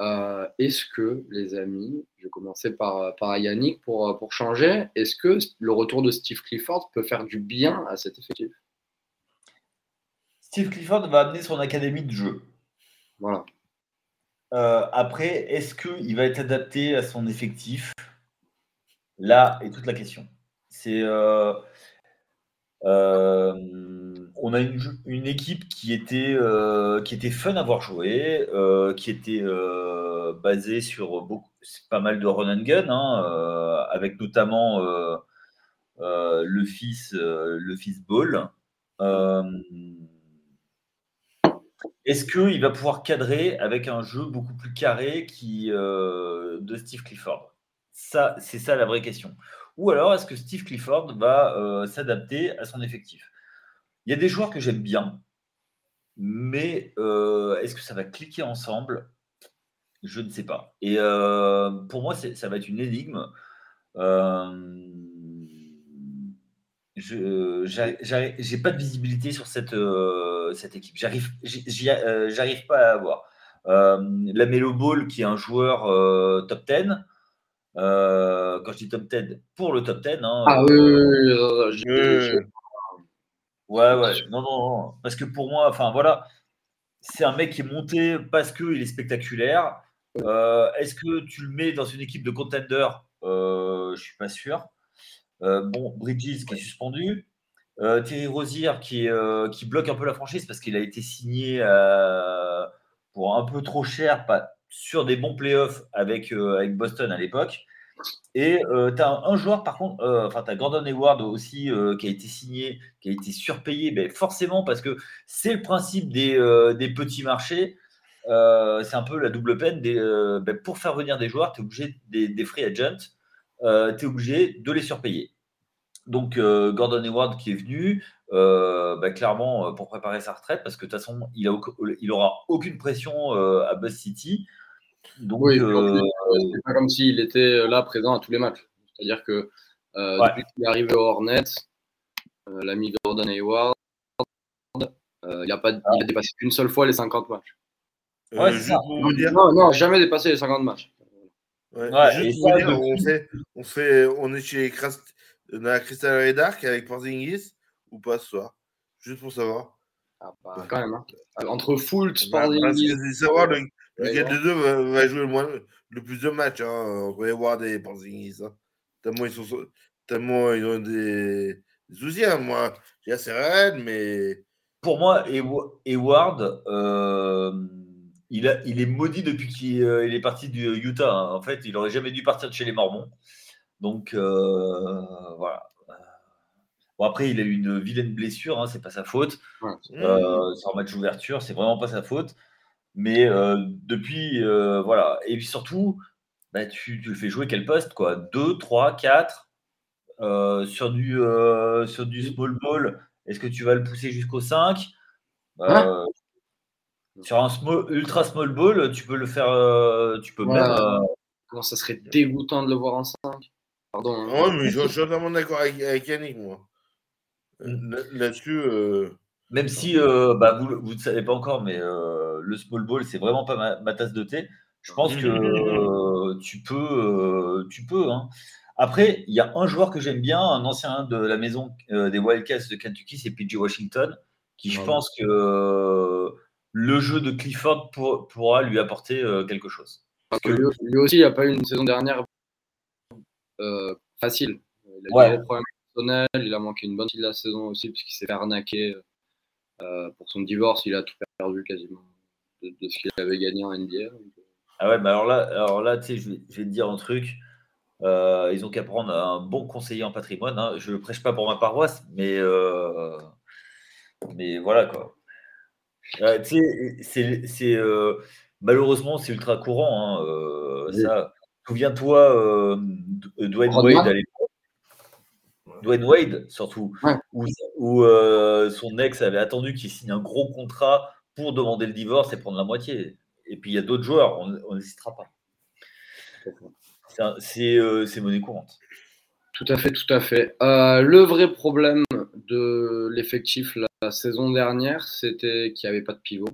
Euh, est-ce que, les amis, je vais commencer par, par Yannick pour, pour changer, est-ce que le retour de Steve Clifford peut faire du bien à cet effectif? Steve Clifford va amener son académie de jeu. Voilà. Euh, après, est-ce qu'il va être adapté à son effectif? Là est toute la question. C'est. Euh, on a une, équipe qui était, euh, qui était fun à voir jouer, euh, qui était euh, basée sur beaucoup, pas mal de run and gun, hein, avec notamment le fils, le fils Ball. Est-ce qu'il va pouvoir cadrer avec un jeu beaucoup plus carré qui, euh, de Steve Clifford? Ça, c'est ça la vraie question. Ou alors, est-ce que Steve Clifford va euh, s'adapter à son effectif? Il y a des joueurs que j'aime bien, mais euh, est-ce que ça va cliquer ensemble? Je ne sais pas. Et pour moi, ça va être une énigme. je j'ai pas de visibilité sur cette, cette équipe. J'arrive, j'arrive pas à avoir. la Melo Ball, qui est un joueur top 10, euh, quand je dis top 10, pour le top 10. Hein, ah oui, oui, Ouais, ouais, non, non, non. Parce que pour moi, enfin voilà, c'est un mec qui est monté parce qu'il est spectaculaire. Euh, est-ce que tu le mets dans une équipe de contender euh, Je suis pas sûr. Euh, bon, Bridges qui est suspendu. Thierry Rosier qui, qui bloque un peu la franchise parce qu'il a été signé pour un peu trop cher, pas sur des bons playoffs avec, avec Boston à l'époque. Et euh, tu as un, joueur, par contre, euh, enfin, tu as Gordon Hayward aussi euh, qui a été signé, qui a été surpayé, ben, forcément, parce que c'est le principe des, petits marchés. c'est un peu la double peine. Des, ben, pour faire venir des joueurs, tu es obligé des, free agents, tu es obligé de les surpayer. Donc, Gordon Hayward qui est venu, ben, clairement, pour préparer sa retraite, parce que de toute façon, il, a, il aura aucune pression à Buzz City. Donc, oui, euh, c'est pas comme s'il était là présent à tous les matchs. C'est-à-dire que euh, depuis qu'il est arrivé au Hornets, euh, l'ami Gordon Hayward, il n'a pas ah. il a dépassé qu'une seule fois les 50 matchs. Ouais, c'est ça. Non, non, jamais dépassé les 50 matchs. Ouais, juste pour dire, on, fait, on, fait, on est chez Crystal la Crystal Dark avec Porzingis ou pas ce soir? Juste pour savoir. Ah, bah, quand même. Hein. Entre Fultz, bah, Porzingis. C'est savoir le, Lequel des deux va, jouer le, moins, le plus de matchs hein, entre Edward et Porzingis hein. Tellement ils, sont, tellement ils ont des, soucis. Hein, moi, j'ai assez raide, mais. Pour moi, Eward, euh, il, a, il est maudit depuis qu'il euh, est parti du Utah. Hein. En fait, il n'aurait jamais dû partir de chez les Mormons. Donc, euh, voilà. Bon, après, il a eu une vilaine blessure, hein, c'est pas sa faute. Ouais. Euh, un match d'ouverture, c'est vraiment pas sa faute. Mais euh, depuis, euh, voilà. Et puis surtout, bah, tu, tu, le fais jouer quel poste quoi? 2, 3, 4 sur, du, sur du small ball. Est-ce que tu vas le pousser jusqu'au 5 hein Sur un small, ultra small ball, tu peux le faire. tu peux même. Comment ça serait dégoûtant de le voir en 5 Pardon. Hein. Oh, mais je, suis totalement d'accord avec, avec, Yannick, moi. Mmh. Là-dessus. Même si bah, vous ne savez pas encore, mais le small ball, c'est vraiment pas ma, tasse de thé. Je pense que mmh. tu peux. tu peux hein. Après, il y a un joueur que j'aime bien, un ancien de la maison des Wildcats de Kentucky, c'est PJ Washington, qui je pense que le jeu de Clifford pourra lui apporter quelque chose. Parce que lui, aussi, il n'a pas eu une saison dernière facile. Il a eu des problèmes personnels, il a manqué une bonne partie de la saison aussi, puisqu'il s'est fait arnaquer euh, pour son divorce, il a tout perdu quasiment de, ce qu'il avait gagné en NBA. Euh. Ah ouais, mais alors là, alors là tu sais, je, vais te dire un truc. Euh, ils ont qu'à prendre un bon conseiller en patrimoine. Hein. Je ne prêche pas pour ma paroisse, mais, mais voilà quoi. tu sais, c'est, malheureusement, c'est ultra courant. Hein, Souviens-toi, Dwayne Wade à l'époque Dwayne Wade, surtout, où, euh, son ex avait attendu qu'il signe un gros contrat pour demander le divorce et prendre la moitié. Et puis il y a d'autres joueurs, on n'hésitera pas. Euh, c'est monnaie courante. Tout à fait, tout à fait. Euh, le vrai problème de l'effectif la saison dernière, c'était qu'il n'y avait pas de pivot.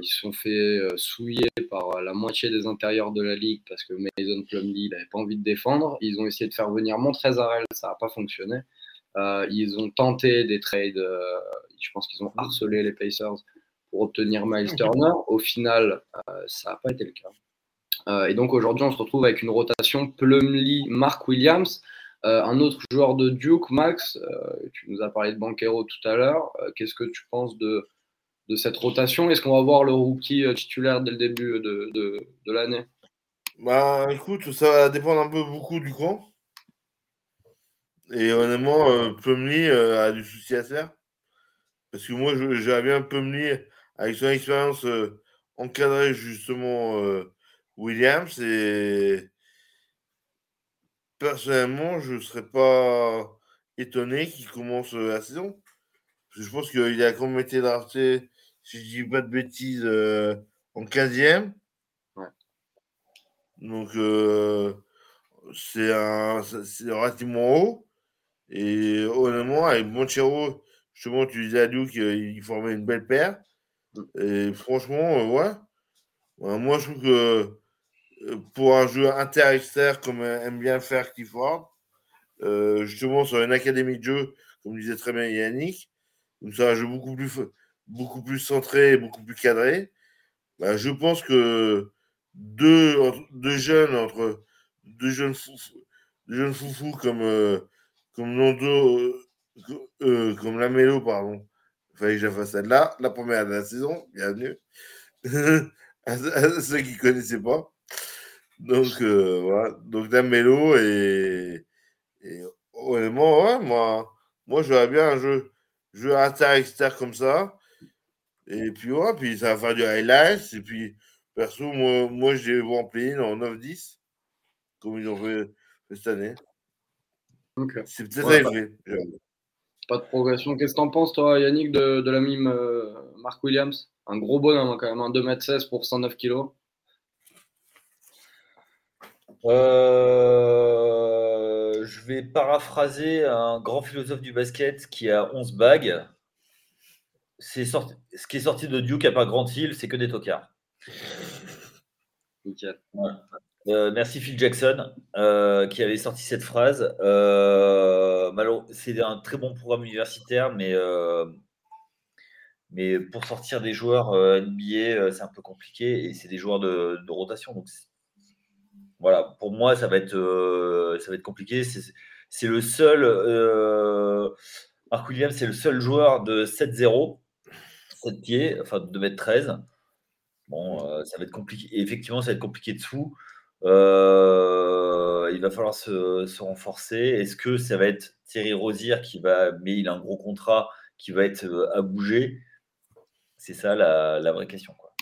Ils se sont fait souiller par la moitié des intérieurs de la ligue parce que Mason Plumlee n'avait pas envie de défendre. Ils ont essayé de faire venir Montrezarel, ça n'a pas fonctionné. Euh, ils ont tenté des trades, euh, je pense qu'ils ont harcelé les Pacers pour obtenir Miles Turner. Au final, euh, ça n'a pas été le cas. et donc aujourd'hui, on se retrouve avec une rotation Plumlee, Mark Williams. un autre joueur de Duke, Max, tu nous as parlé de Banquero tout à l'heure. Qu'est-ce que tu penses de, de cette rotation Est-ce qu'on va voir le rookie titulaire dès le début de, de, l'année? Bah écoute, ça va dépendre un peu beaucoup du camp. Et honnêtement, euh, euh, a du souci à faire. Parce que moi, j'avais bien Plumlee avec son expérience encadrer justement Williams et personnellement, je ne serais pas étonné qu'il commence la saison. je pense qu'il a quand même été drafté, si je dis pas de bêtises, en 15e. Donc, c'est relativement haut. Et honnêtement, avec Monchero, justement, tu disais à Duke qu'il formait une belle paire. Et franchement, euh, ouais. Moi, je trouve que euh, pour un jeu inter-externe comme aime bien faire Clifford, euh, justement sur une académie de jeu, comme disait très bien Yannick, c'est un jeu beaucoup plus, beaucoup plus centré, beaucoup plus cadré. Bah, je pense que deux, deux jeunes entre deux jeunes foufous, jeunes foufous comme comme Nondo, comme Lamelo, pardon, fallait que je fasse celle-là, la première de la saison, bienvenue. à, ceux qui connaissaient pas. Donc, euh, voilà. Donc, Damelo et, et honnêtement, moi, moi, je bien un jeu, jeu inter-externe comme ça. Et puis, ouais, puis ça va faire du highlights. Et puis, perso, moi, moi je en play en 9-10, comme ils ont fait, cette année. C'est peut-être ouais, pas de progression. Qu'est-ce que t'en penses, toi, Yannick, de, de la mime euh, Mark Williams? Un gros bonhomme, hein, quand même, un 2m16 pour 109 kg. Euh, je vais paraphraser un grand philosophe du basket qui a 11 bagues. C'est sorti, ce qui est sorti de Duke à part Grand Hill, c'est que des tocards. Nickel. Euh, merci Phil Jackson euh, qui avait sorti cette phrase. Euh, c'est un très bon programme universitaire, mais, mais pour sortir des joueurs NBA, c'est un peu compliqué et c'est des joueurs de, rotation. Donc voilà, pour moi, ça va être, ça va être compliqué. C'est le seul. Mark Williams, c'est le seul joueur de 7-0, 7 pieds, enfin de 2m13. Bon, ça va être compliqué. effectivement, ça va être compliqué dessous. Euh, il va falloir se, renforcer. Est-ce que ça va être Thierry Rosier qui va, mais il a un gros contrat qui va être euh, à bouger? C'est ça la, vraie question. Quoi.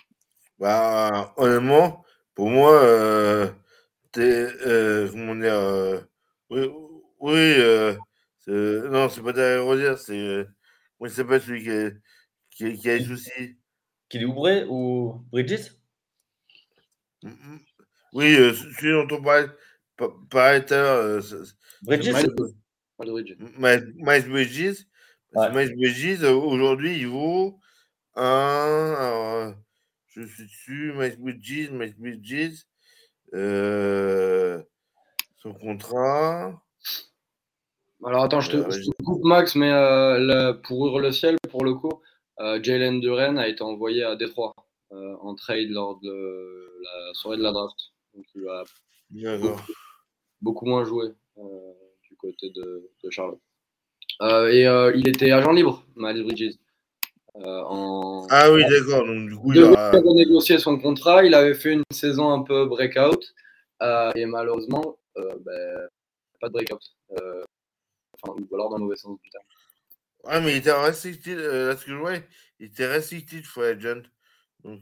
Bah, honnêtement, pour moi, euh, euh comment dire, oui, oui non, c'est pas Thierry Rosier, c'est comment il s'appelle celui qui, qui, a des soucis. Qui est ouvré ou Bridges? Oui, euh, celui dont on parlait, parlait tout à l'heure. Bridges? Miles Bridges. Miles Bridges, aujourd'hui, il vaut un. Alors, je suis dessus, Miles Bridges, Miles Bridges. Euh, son contrat. Alors attends, je te, euh, je te coupe Max, mais euh, pour ouvrir le ciel, pour le coup, euh, Jalen Duren a été envoyé à Détroit en trade lors de la soirée de la draft. Donc il va beaucoup, moins jouer euh, du côté de, Charlotte. Euh, et euh, il était agent libre, Miles Bridges. Ah oui, d'accord. Donc, du coup, il a renégocié son contrat. Il avait fait une saison un peu breakout. et malheureusement, ben, pas de breakout. enfin, ou alors dans le mauvais sens du terme. Ouais, mais il était restricted. là, ce que je vois, il était restricted for agent. Donc,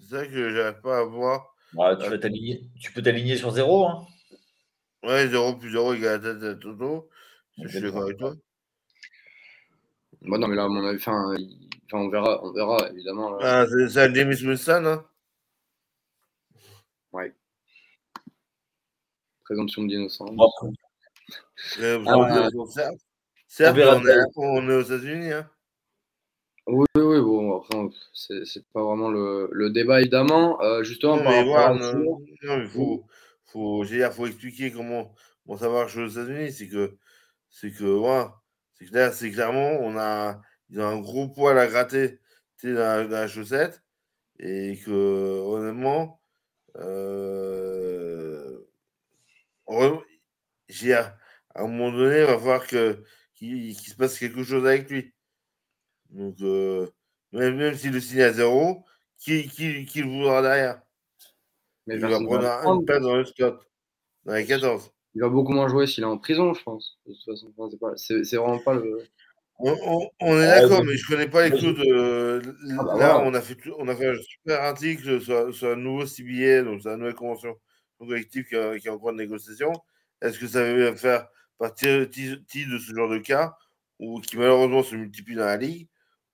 c'est ça que j'arrive pas à voir. Bah, tu, vas tu peux t'aligner sur 0. Hein. Ouais, 0 plus 0 égale à tête de Toto. Je suis d'accord avec toi. Bah non, mais là, à mon avis, enfin, on verra, on verra évidemment. Ah, c'est un James Wilson, hein Ouais. Présomption d'innocence. Présomption ah, d'innocence. Certes, on, est, on est aux États-Unis, hein. Oui, oui, bon, après, c'est pas vraiment le, le débat, évidemment. Euh, justement, non, par rapport à non, non, il faut, faut, faut expliquer comment, comment ça marche aux États-Unis. C'est que, c'est que, ouais, c'est clair, c'est clairement, on a, ils ont un gros poil à gratter dans la, dans la chaussette. Et que, honnêtement, euh, j'ai, à un moment donné, il va falloir que, qu'il se passe quelque chose avec lui. Donc, euh, même, même s'il le signe à zéro, qui, qui, qui le voudra derrière? Mais Il va prendre une peine dans le dans les 14. Il va beaucoup moins jouer s'il est en prison, je pense. De toute façon, c'est vraiment pas le. On, est d'accord, mais je ne connais pas les clous de. Ah, bah là, on, a fait, on a fait un super article sur, un nouveau CBA, donc sur la nouvelle convention collective qui, est en cours de négociation. Est-ce que ça va faire partie de ce genre de cas ou qui malheureusement se multiplient dans la ligue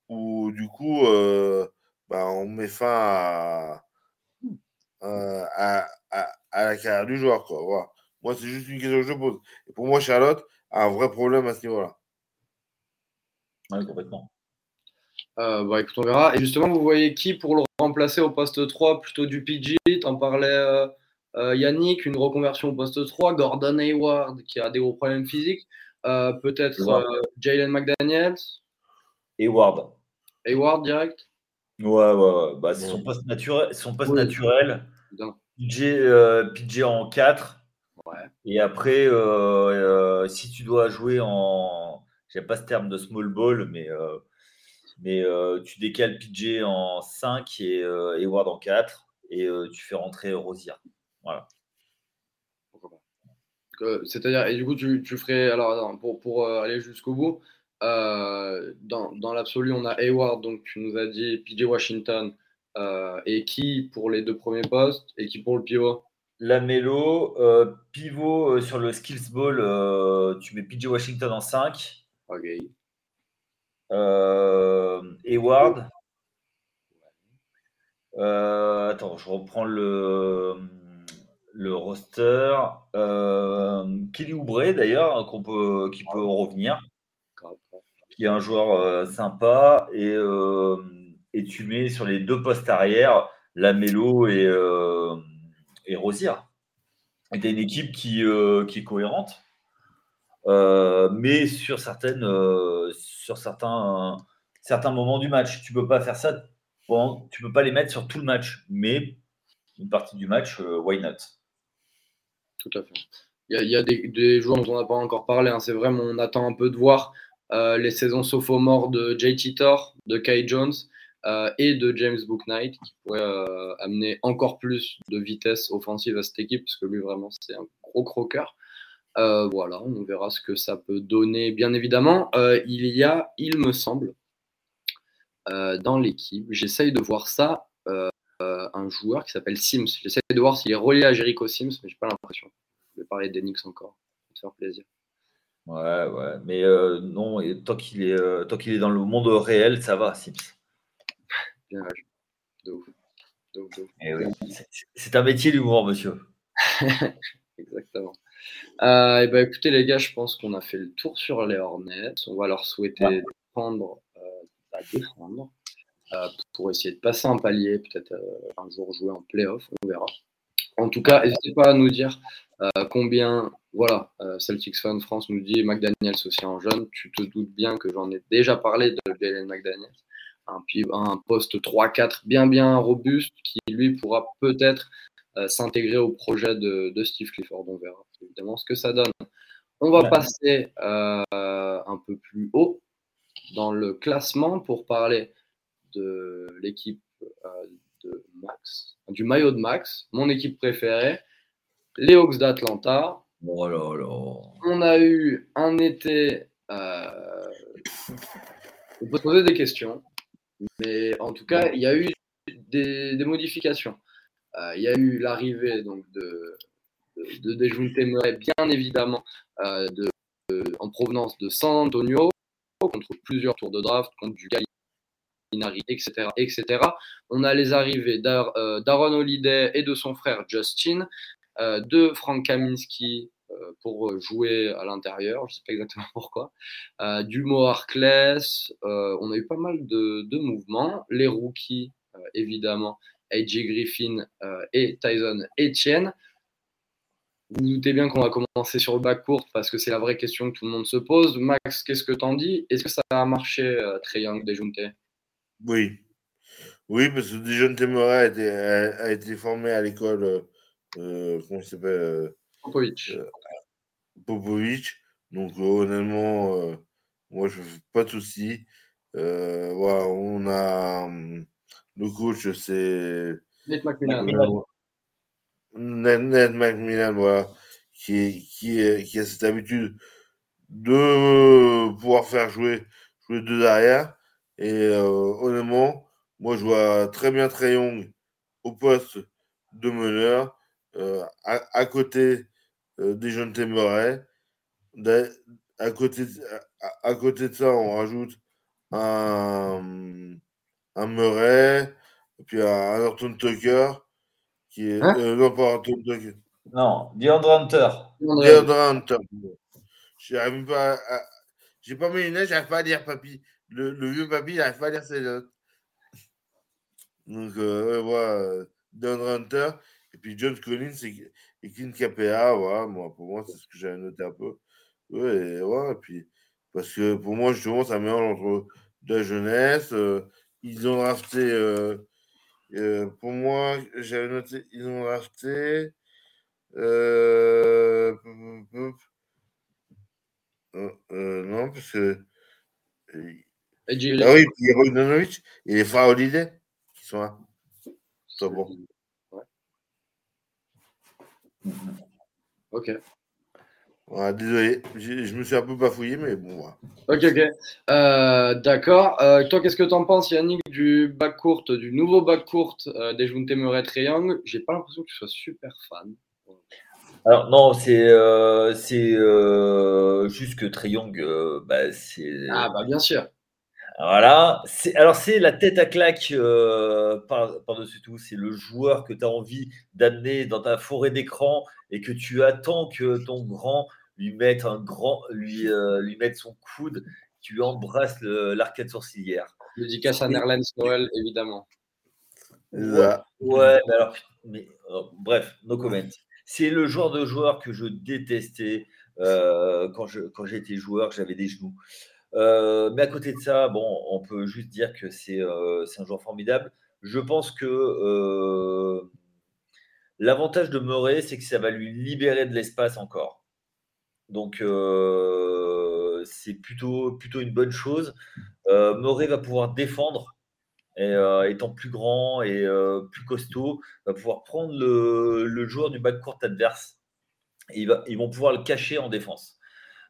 ou du coup euh, bah, on met fin à, à, à, la carrière du joueur quoi. Voilà. Moi c'est juste une question que je pose. Et pour moi Charlotte a un vrai problème à ce niveau-là. Oui, complètement. Euh, bah, écoute, on verra. Et justement, vous voyez qui pour le remplacer au poste 3 Plutôt du PG T'en parlais, euh, euh, Yannick, une reconversion au poste 3. Gordon Hayward, qui a des gros problèmes physiques. Peut-être Jalen McDaniels. Hayward. Hayward direct Ouais, ouais, ouais. Bah, c'est son poste naturel. Son poste naturel. PJ, PJ, en 4. Ouais. Et après, si tu dois jouer en J'aime pas ce terme de small ball, mais, euh, mais euh, tu décales PJ en 5 et euh, Ward en 4 et tu fais rentrer Rosier. Voilà. C'est-à-dire, et du coup, tu, tu ferais, alors pour, pour aller jusqu'au bout, dans, dans l'absolu, on a Hayward, donc tu nous as dit PJ Washington, et qui pour les deux premiers postes, et qui pour le pivot? La Mélo, pivot sur le Skills Ball, tu mets PJ Washington en 5 Ok. Euh, Hayward. Euh, attends, je reprends le, le roster. Euh, d'ailleurs, qu'on peut, qui peut revenir. Qui est un joueur euh, sympa. Et, et tu mets sur les deux postes arrière Lamelo et, et Rosier. Et une équipe qui, qui est cohérente. Euh, mais sur certaines, euh, sur certains, certains moments du match, tu peux pas faire ça. Tu peux pas les mettre sur tout le match, mais une partie du match, euh, why not? Tout à fait. Il y a, des, joueurs dont on n'a pas encore parlé. Hein. C'est vrai, mais on attend un peu de voir les saisons sophomores de JT Thor, de Kai Jones et de James Booknight, qui pourraient amener encore plus de vitesse offensive à cette équipe, parce que lui, vraiment, c'est un gros croqueur. Euh, voilà, on verra ce que ça peut donner. Bien évidemment, euh, il y a, il me semble, euh, dans l'équipe, j'essaye de voir ça, un joueur qui s'appelle Sims. J'essaye de voir s'il est relié à Jericho Sims, mais j'ai pas l'impression. Je vais parler d'Enix encore, pour te faire plaisir. Ouais, ouais, mais non, tant qu'il est, tant qu'il est dans le monde réel, ça va, Sims. Bien, de ouf. Eh c'est un métier d'humour, monsieur. Exactement. Euh, et ben, écoutez, les gars, je pense qu'on a fait le tour sur les Hornets. On va leur souhaiter de prendre, euh, à défendre euh, pour essayer de passer un palier, peut-être euh, un jour jouer en playoff, on verra. En tout cas, n'hésitez pas à nous dire combien, voilà, Celtics Fan France nous dit McDaniels aussi en jeune. Tu te doutes bien que j'en ai déjà parlé de Jalen McDaniels. Un, un poste 3-4 bien bien robuste qui lui pourra peut-être euh, s'intégrer au projet de, Steve Clifford. On verra évidemment ce que ça donne. On va passer euh, un peu plus haut dans le classement pour parler de l'équipe euh, de Max, du maillot de Max, mon équipe préférée, les Hawks d'Atlanta. Oh On a eu un été. on peut se poser des questions, mais en tout cas, il y a eu des modifications. Euh, il y a eu l'arrivée donc de, de, de bien évidemment, euh, de, en provenance de San Antonio, contre plusieurs tours de draft, contre du Etc., etc. On a les arrivées euh, d'Aaron Holiday et de son frère Justin, de Frank Kaminski pour jouer à l'intérieur, je ne sais pas exactement pourquoi, du Mo Harkless, on a eu pas mal de, mouvements, les rookies, évidemment, AJ Griffin euh, et Tyson Etienne. Vous, doutez bien qu'on va commencer sur le bac court parce que c'est la vraie question que tout le monde se pose. Max, qu'est-ce que t'en dis? Est-ce que ça a marché, euh, Young Oui. Oui, parce que Dejunte Mora a été, a, été formé à l'école, euh, euh comment il s'appelle euh, Popovic. Popovic. Donc, honnêtement, moi, je ne fais pas de soucis. voilà, on a. Le coach, c'est. Ned McMillan. Ned, McMillan, voilà. Qui, qui, qui a cette habitude de pouvoir faire jouer jouer deux derrière. Et honnêtement, moi, je vois très bien Trey Young au poste de meneur, à, côté des jeunes Murray. À côté, à, côté de ça, on rajoute un, un Murray, puis un Norton Tucker, qui est. Hein? euh, non, pas Norton Tucker. Non, DeAndre Hunter. DeAndre Hunter. J'arrive pas à. J'ai pas mes lunettes, j'arrive pas à lire papy. Le, vieux papy, j'arrive pas à lire ses notes. Donc, euh, voilà, euh, DeAndre Hunter. Et puis John Collins et, et Clint Capella, voilà, moi, pour moi, c'est ce que j'avais noté un peu. Ouais, et, ouais, et puis, parce que pour moi, justement, ça mélange entre de la jeunesse. Euh, ils ont drafté, euh, euh, pour moi, j'avais noté, ils ont drafté. non, parce que. Ah oui, puis Bogdanovic et les frères Holiday qui sont là. C'est bon. Ouais. Ok désolé, je me suis un peu bafouillé, mais bon. Voilà. Ok, ok. Euh, d'accord. Euh, toi, qu'est-ce que tu en penses, Yannick, du bac court, du nouveau bac court euh, des Junte Murray Triangle J'ai pas l'impression que tu sois super fan. Alors, non, c'est c'est juste que Triangle, bah, c'est. Ah, bah, bien sûr. Voilà. Alors, c'est la tête à claque par-dessus tout. C'est le joueur que tu as envie d'amener dans ta forêt d'écran et que tu attends que ton grand lui mette un grand, lui, lui mette son coude, tu lui embrasses l'arcade sourcilière. Dédicace à Nerlens Noël, évidemment. Ouais, mais alors, mais, bref, no comment. C'est le genre de joueur que je détestais quand j'étais joueur, j'avais des genoux. Euh, mais à côté de ça, bon, on peut juste dire que c'est euh, un joueur formidable. Je pense que euh, l'avantage de Murray, c'est que ça va lui libérer de l'espace encore. Donc, c'est plutôt, plutôt une bonne chose. Murray va pouvoir défendre, étant plus grand et plus costaud, va pouvoir prendre le, joueur du backcourt adverse. Ils vont pouvoir le cacher en défense.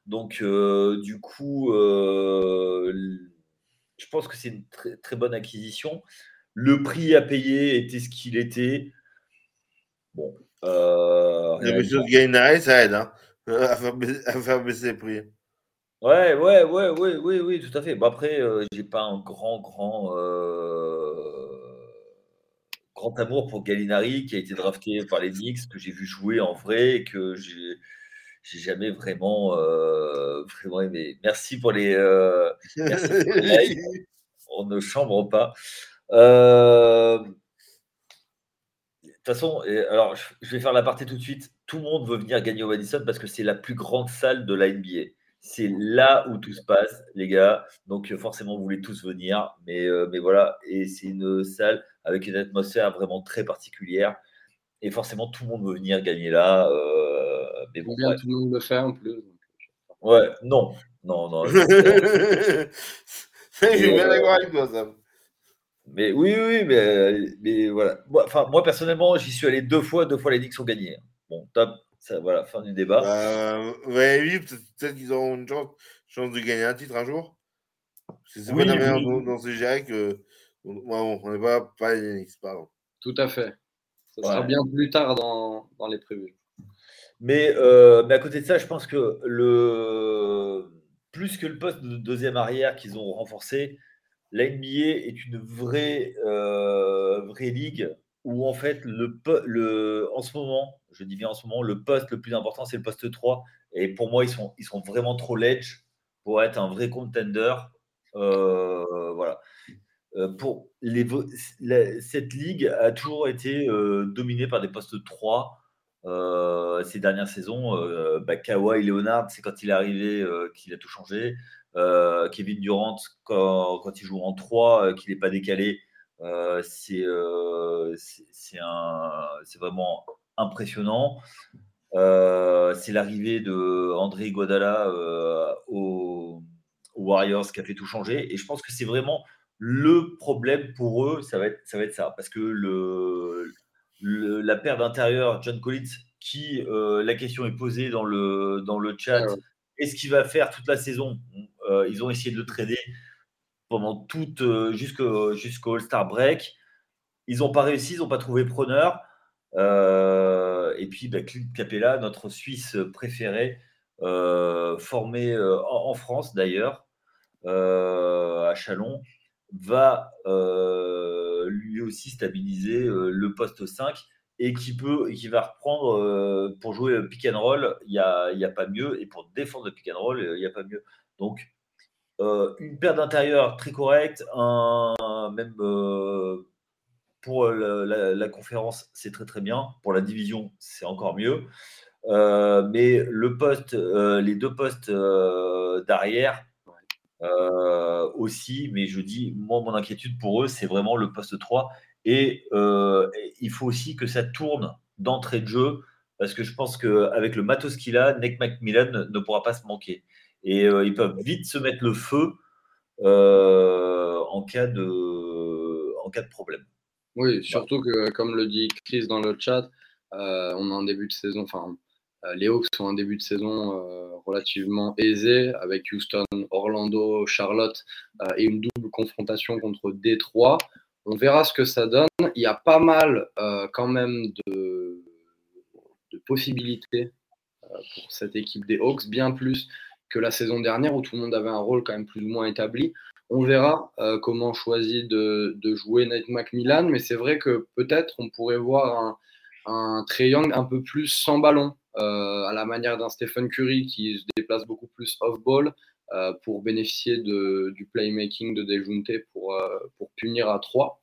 Donc, euh, du coup, euh, je pense que c'est une très, très, bonne acquisition. Le prix à payer était ce qu'il était. Bon. Euh, la mesure de ça aide hein, à, faire baisser, les prix. Ouais, ouais, ouais, ouais, oui, oui, tout à fait. Bon, après, euh, j'ai pas un grand, grand, grand amour pour Gallinari qui a été drafté par les Knicks, que j'ai vu jouer en vrai que j'ai j'ai jamais vraiment, euh, vraiment aimé. Merci pour les. Euh, merci pour les On ne chambre pas. Euh, de toute façon, alors je vais faire la partie tout de suite. Tout le monde veut venir gagner au Madison parce que c'est la plus grande salle de la NBA. C'est là où tout se passe, les gars. Donc forcément, vous voulez tous venir, mais, mais voilà. Et c'est une salle avec une atmosphère vraiment très particulière. Et forcément, tout le monde veut venir gagner là. Euh, mais bon, bien, tout le monde le fait en plus. Ouais, non, non, non. Mais oui, oui, mais, mais voilà. Moi, enfin, moi personnellement, j'y suis allé deux fois, deux fois les Knicks ont gagné. Bon, top, ça, voilà, fin du débat. Bah, ouais, oui, peut-être qu'ils auront une chance, chance, de gagner un titre un jour. C'est oui, pas la manière oui. dont, c'est géré que. Bon, on n'est pas, pas les Knicks, pardon. Tout à fait. Ça sera bien plus tard dans, dans les prévus. Mais, euh, mais, à côté de ça, je pense que le plus que le poste de deuxième arrière qu'ils ont renforcé, la NBA est une vraie, euh, vraie ligue où en fait, le, en ce moment, je dis bien en ce moment, le poste le plus important, c'est le poste 3. Et pour moi, ils sont, ils sont vraiment trop ledge pour être un vrai contender. Euh, voilà. Pour cette ligue a toujours été dominée par des postes 3 euh, ces dernières saisons. Bah, Kawhi Leonard, c'est quand il est arrivé qu'il a tout changé. Kevin Durant, quand, il joue en 3, qu'il n'est pas décalé, c'est vraiment impressionnant. c'est l'arrivée de André Guadala aux, aux Warriors qui a fait tout changer. Et je pense que c'est vraiment le problème pour eux, ça va être ça. Va être ça parce que le, la paire d'intérieur, John Collins, qui, euh, la question est posée dans le, dans le chat, est-ce qu'il va faire toute la saison? Ils ont essayé de le trader pendant tout jusqu'au All-Star Break. Ils n'ont pas réussi, ils n'ont pas trouvé preneur. et puis, bah, Clint Capella, notre Suisse préféré, formé en, France d'ailleurs, à Chalon, va lui aussi stabiliser le poste 5 et qui peut qui va reprendre euh, pour jouer pick and roll, il n'y a, y a pas mieux, et pour défendre le pick and roll, il n'y a pas mieux. Donc, euh, une paire d'intérieur très correcte, un, même euh, pour la, conférence, c'est très très bien. Pour la division, c'est encore mieux. mais le poste, les deux postes d'arrière aussi, mais je dis, moi, mon inquiétude pour eux, c'est vraiment le poste 3 euh, et il faut aussi que ça tourne d'entrée de jeu, parce que je pense qu'avec le matos qu'il a, Nick McMillan ne, pourra pas se manquer. Et euh, ils peuvent vite se mettre le feu euh, en, cas de, en cas de problème. Oui, surtout que, comme le dit Chris dans le chat, on a un début de saison, enfin, les Hawks ont un début de saison relativement aisé avec Houston, Orlando, Charlotte et une double confrontation contre Détroit. On verra ce que ça donne. Il y a pas mal euh, quand même de, possibilités euh, pour cette équipe des Hawks, bien plus que la saison dernière où tout le monde avait un rôle quand même plus ou moins établi. On verra euh, comment choisit de, jouer Nate McMillan, mais c'est vrai que peut-être on pourrait voir un, un triangle un peu plus sans ballon, à la manière d'un Stephen Curry qui se déplace beaucoup plus off-ball, euh, pour bénéficier de, du playmaking de Dejunte pour, euh, pour punir à 3.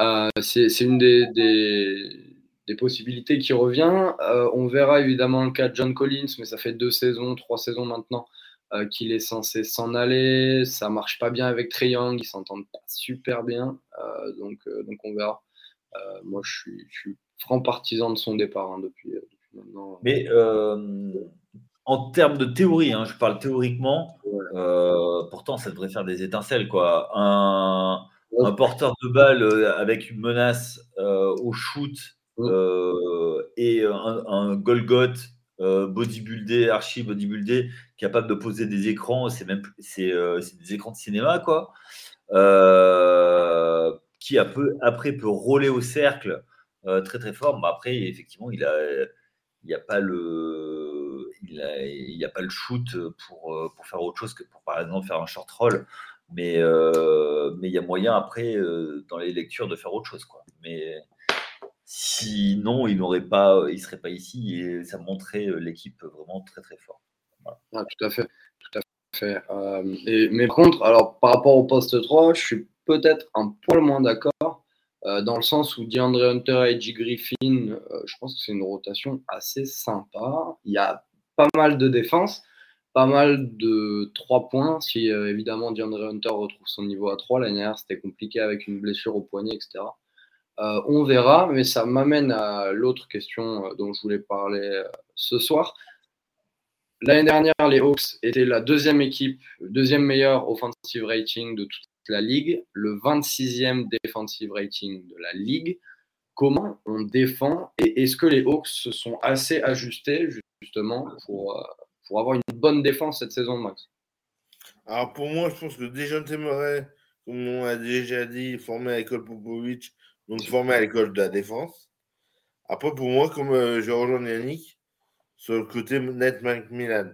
Euh, c'est une des, des, possibilités qui revient. on verra évidemment le cas de John Collins, mais ça fait deux saisons, trois saisons maintenant qu'il est censé s'en aller. Ça marche pas bien avec Trey Young, ils s'entendent pas super bien. donc, donc on verra. Moi, je suis, je suis, franc partisan de son départ hein, depuis, depuis, maintenant. Mais en termes de théorie, hein, je parle théoriquement, euh, pourtant ça devrait faire des étincelles. Quoi. Un, porteur de balle euh, avec une menace euh, au shoot et un, un Golgot bodybuildé, archi bodybuildé, capable de poser des écrans, c'est même c'est, des écrans de cinéma, quoi. Qui après peut rouler au cercle très très fort. Mais après, effectivement, il a il a pas le shoot pour, euh, pour faire autre chose que pour par exemple faire un short roll. Mais euh, il y a moyen après euh, dans les lectures de faire autre chose mais sinon il n'aurait pas il serait pas ici et ça montrait l'équipe vraiment très très fort. Ah, tout à fait. Tout à fait. Mais contre alors par rapport au poste 3 je suis peut-être un poil moins d'accord euh, dans le sens où DeAndre Hunter et J. Griffin, euh, je pense que c'est une rotation assez sympa. Il y a pas mal de défense, pas mal de 3 points. Si euh, évidemment DeAndre Hunter retrouve son niveau à 3, l'année dernière c'était compliqué avec une blessure au poignet, etc. on verra, mais ça m'amène à l'autre question dont je voulais parler ce soir. L'année dernière, les Hawks étaient la deuxième équipe, deuxième meilleure offensive rating de toute la ligue, le 26e defensive rating de la ligue. Comment on défend et est-ce que les Hawks se sont assez ajustés justement pour, euh, pour avoir une bonne défense cette saison, Max? Alors pour moi, je pense que déjà Murray, comme on a déjà dit, formé à l'école Popovic, donc formé à l'école de la défense. Après, pour moi, comme euh, je rejoins Yannick, sur le côté Net Milan.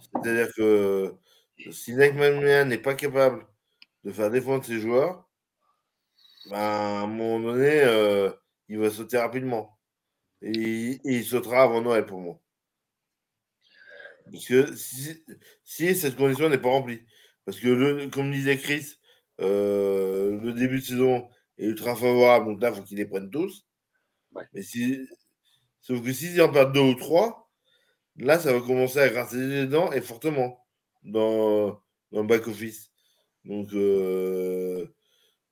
C'est-à-dire que si Net Milan n'est pas capable de faire défendre ses joueurs, ben, à un moment donné, euh, il va sauter rapidement. Et, il sautera avant Noël pour moi. Parce que si, cette condition n'est pas remplie, parce que, le, comme disait Chris, euh, le début de saison est ultra favorable, donc là, il faut qu'ils les prennent tous. Mais si, sauf que s'ils en perdent deux ou trois, là, ça va commencer à grincer les dents et fortement dans, dans le back-office. Donc, euh,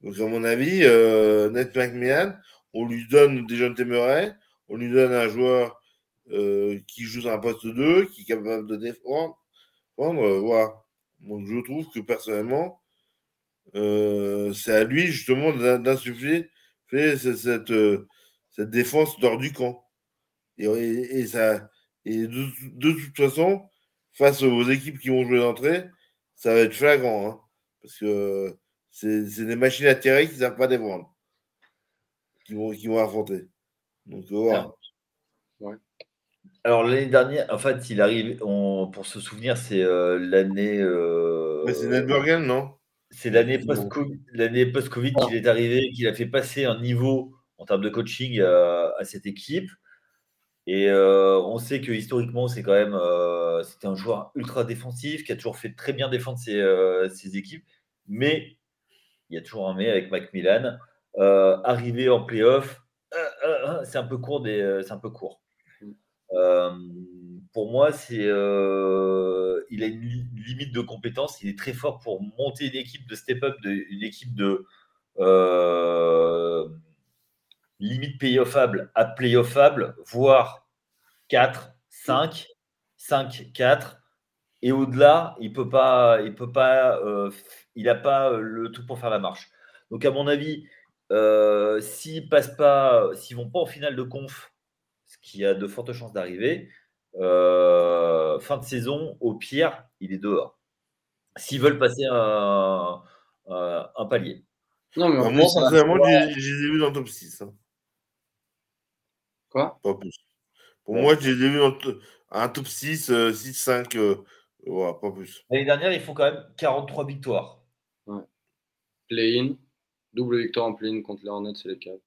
donc, à mon avis, euh, Ned McMahon, on lui donne des jeunes téméraires, on lui donne un joueur euh, qui joue sur un poste 2, qui est capable de défendre. Euh, voilà. Donc, je trouve que personnellement, c'est à lui justement d'insuffler cette, cette, défense hors du camp. Et, ça, et de, de toute façon, face aux équipes qui vont jouer d'entrée, ça va être flagrant. Hein, parce que c'est des machines à tirer qui ne savent pas défendre. Qui vont, qui vont affronter. Donc, voilà. Alors l'année dernière, en fait, il arrive, pour se souvenir, c'est euh, l'année. Euh, Mais c'est non? C'est l'année post-Covid qu'il est arrivé, qu'il a fait passer un niveau en termes de coaching à, cette équipe. Et euh, on sait que historiquement, c'est quand même, c'était un joueur ultra défensif qui a toujours fait très bien défendre ses, ses équipes. Mais il y a toujours un mais avec Macmillan. arrivé en playoff, c'est un peu court, c'est un peu court. Euh, pour moi, c'est, euh, il a une, limite de compétence. Il est très fort pour monter une équipe de step-up, une équipe de euh, limite playoffable à playoffable, voire 4, 5, 5, 4. Et au-delà, il peut pas, il peut pas, il n'a pas le tout pour faire la marche. Donc, à mon avis, s'ils passent pas, s'ils vont pas en finale de conf qui a de fortes chances d'arriver. Euh, fin de saison, au pire, il est dehors. S'ils veulent passer un, un, palier. Non, mais moi, sincèrement, je les ai vus dans le top 6. Hein. Quoi? Pas plus. Pour moi, je les ai vus dans un top 6, 6-5, pas plus. L'année dernière, ils font quand même 43 victoires. Ouais. Play-in, double victoire en play-in contre les Hornets et les Cavs.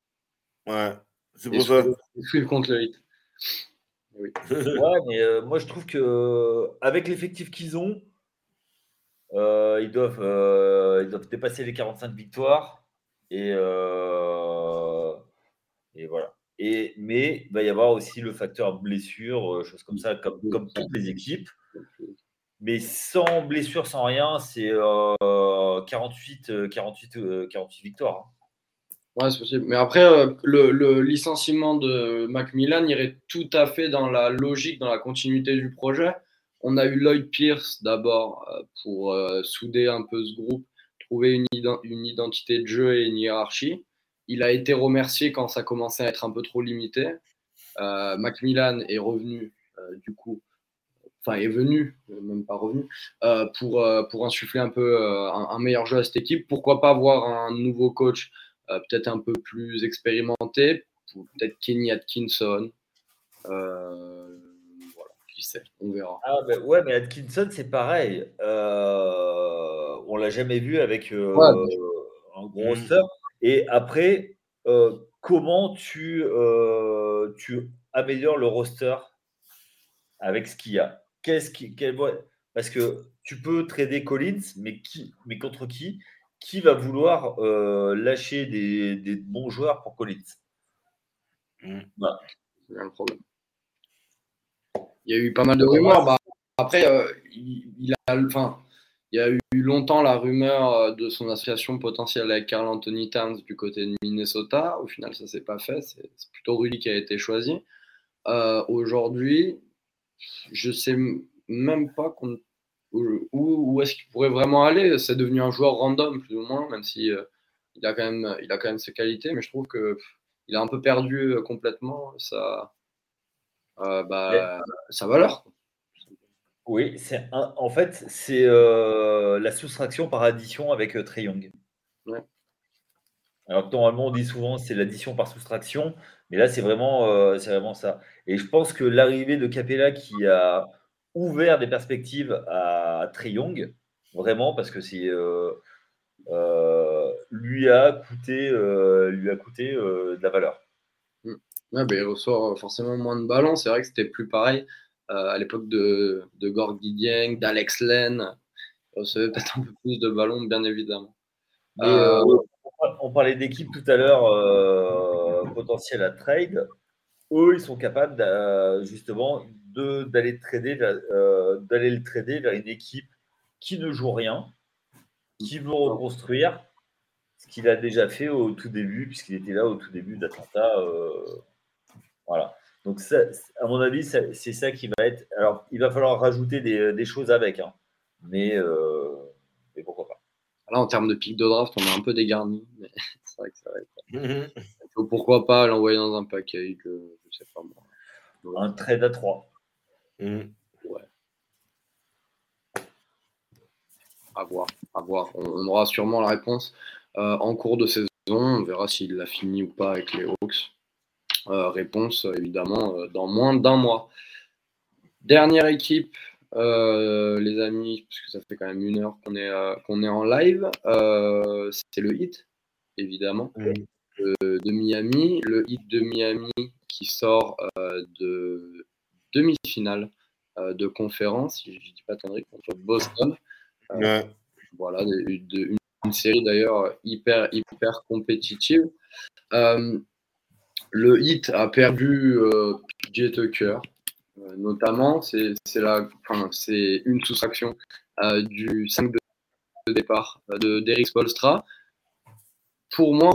Ouais. C'est pour ça. Suivre contre le hit. Oui. ouais, mais euh, moi je trouve que euh, avec l'effectif qu'ils ont, euh, ils, doivent, ils doivent dépasser les 45 victoires. Et, et voilà. Et, mais il va y avoir aussi le facteur blessure, choses comme ça, comme, comme toutes les équipes. Mais sans blessure, sans rien, c'est 48, 48, 48 victoires. Hein. Ouais, c'est possible. Mais après, euh, le, licenciement de Macmillan irait tout à fait dans la logique, dans la continuité du projet. On a eu Lloyd Pierce d'abord euh, pour euh, souder un peu ce groupe, trouver une, une, identité de jeu et une hiérarchie. Il a été remercié quand ça commençait à être un peu trop limité. Macmillan est revenu, du coup, enfin est venu, même pas revenu, pour, pour insuffler un peu un, un, meilleur jeu à cette équipe. Pourquoi pas avoir un nouveau coach euh, peut-être un peu plus expérimenté, peut-être Kenny Atkinson. Euh, voilà, qui sait, on verra. Ah, ben, ouais, mais Atkinson, c'est pareil. Euh, on l'a jamais vu avec un gros roster. Et après, comment tu, tu améliores le roster avec ce qu'il y a? Qu'est-ce qui, Parce que tu peux trader Collins, mais, qui, mais contre qui qui va vouloir euh, lâcher des, bons joueurs pour Collins? Mmh. C'est un problème. Il y a eu pas mal de rumeurs. Bah, après, euh, il, a, enfin, il y a eu longtemps la rumeur euh, de son association potentielle avec Carl Anthony Towns du côté de Minnesota. Au final, ça s'est pas fait. C'est plutôt Rudy qui a été choisi. Aujourd'hui, je sais même pas qu'on où, est-ce qu'il pourrait vraiment aller C'est devenu un joueur random, plus ou moins, même si euh, il, a quand même, il a quand même ses qualités, mais je trouve qu'il a un peu perdu euh, complètement sa, euh, bah, sa valeur. Oui, c'est en fait, c'est la soustraction par addition avec Trey Young. Alors normalement, on dit souvent c'est l'addition par soustraction, mais là, c'est vraiment, c'est vraiment ça. Et je pense que l'arrivée de Capella qui a ouvert des perspectives à Trey Young, vraiment, parce que c'est euh, euh, lui a coûté, euh, lui a coûté de la valeur. Mm. Ouais, il reçoit forcément moins de ballons. C'est vrai que c'était plus pareil à l'époque de, de Gorgui Dieng, d'Alex Len. Il recevait peut-être un peu plus de ballons, bien évidemment. On parlait d'équipe tout à l'heure potentielle à trade. Eux, ils sont capables justement d'aller trader, euh, d'aller le trader vers une équipe qui ne joue rien, qui veut reconstruire, ce qu'il a déjà fait au tout début, puisqu'il était là au tout début d'Atlanta. Euh, voilà. Donc, ça, à mon avis, c'est ça qui va être. Alors, il va falloir rajouter des, choses avec, hein. mais, euh, mais, pourquoi pas. Là, en termes de pic de draft, on est un peu dégarni, mais c'est vrai que ça va être. pourquoi pas l'envoyer dans un paquet, que je sais pas Un trade à 3. Mmh. Ouais. à voir, à voir. On, aura sûrement la réponse en cours de saison. On verra s'il l'a fini ou pas avec les Hawks. réponse évidemment dans moins d'un mois. Dernière équipe, les amis, parce que ça fait quand même une heure qu'on est, qu'on est en live, c'est le hit, évidemment, de, Miami. Le hit de Miami qui sort de demi-finale de conférence, si je ne dis pas conneries, contre Boston. Voilà, une, série d'ailleurs hyper, hyper compétitive. le hit a perdu PJ Tucker, euh, notamment, c'est enfin, une soustraction euh, du 5 de départ euh, de d'Eric Spolstra. Pour moi,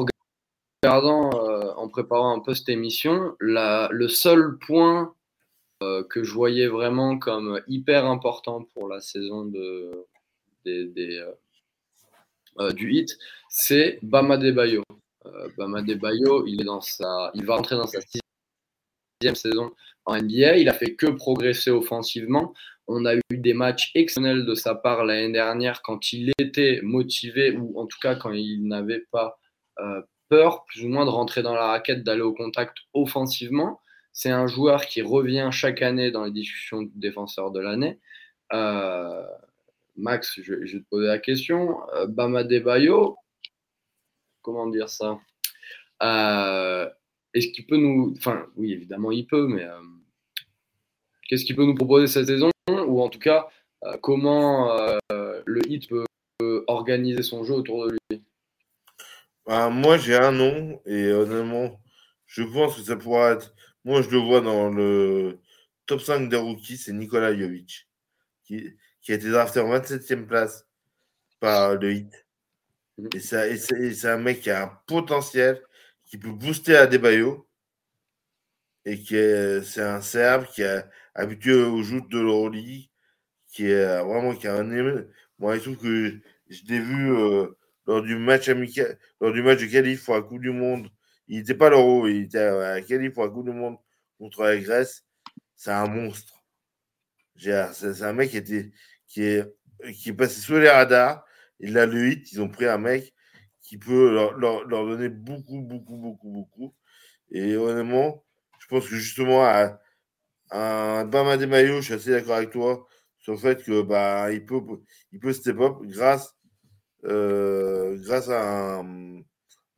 en préparant un peu cette émission, la, le seul point que je voyais vraiment comme hyper important pour la saison de, des, du hit, c'est Bama Debayo. Bama Debayo, il, est dans sa, il va rentrer dans sa saison en NBA. Il a fait que progresser offensivement. On a eu des matchs exceptionnels de sa part l'année dernière quand il était motivé ou en tout cas quand il n'avait pas euh, peur, plus ou moins, de rentrer dans la raquette, d'aller au contact offensivement. C'est un joueur qui revient chaque année dans les discussions de défenseur de l'année. Euh, Max, je, vais te poser la question. Euh, Bama Debayo, comment dire ça? Est-ce qu'il peut nous. Enfin, oui, évidemment, il peut, mais qu'est-ce qu'il peut nous proposer cette saison? Ou en tout cas euh, comment euh, le hit peut, organiser son jeu autour de lui? Bah, Moi j'ai un nom et honnêtement je pense que ça pourra être. Moi je le vois dans le top 5 des rookies, c'est Nikola Jovic qui, a été drafté en 27e place par le hit. Mhm. Et c'est un mec qui a un potentiel, qui peut booster à Debayo. Et qui c'est un Serbe qui a habitué aux joutes de l'Euroleague, qui est euh, vraiment qui a un Moi, je trouve que je l'ai vu euh, lors du match amical, lors du match de qualif pour la Coupe du Monde. Il n'était pas l'Euro, il était à la qualif pour la Coupe du Monde contre la Grèce. C'est un monstre. C'est un mec qui, était, qui, est, qui est passé sous les radars. Il a le hit. Ils ont pris un mec qui peut leur, donner beaucoup, beaucoup, beaucoup, beaucoup. Et honnêtement, je pense que justement, à, un Bama des maillots, je suis assez d'accord avec toi sur le fait que bah, peut, il peut step up grâce, euh, grâce à un,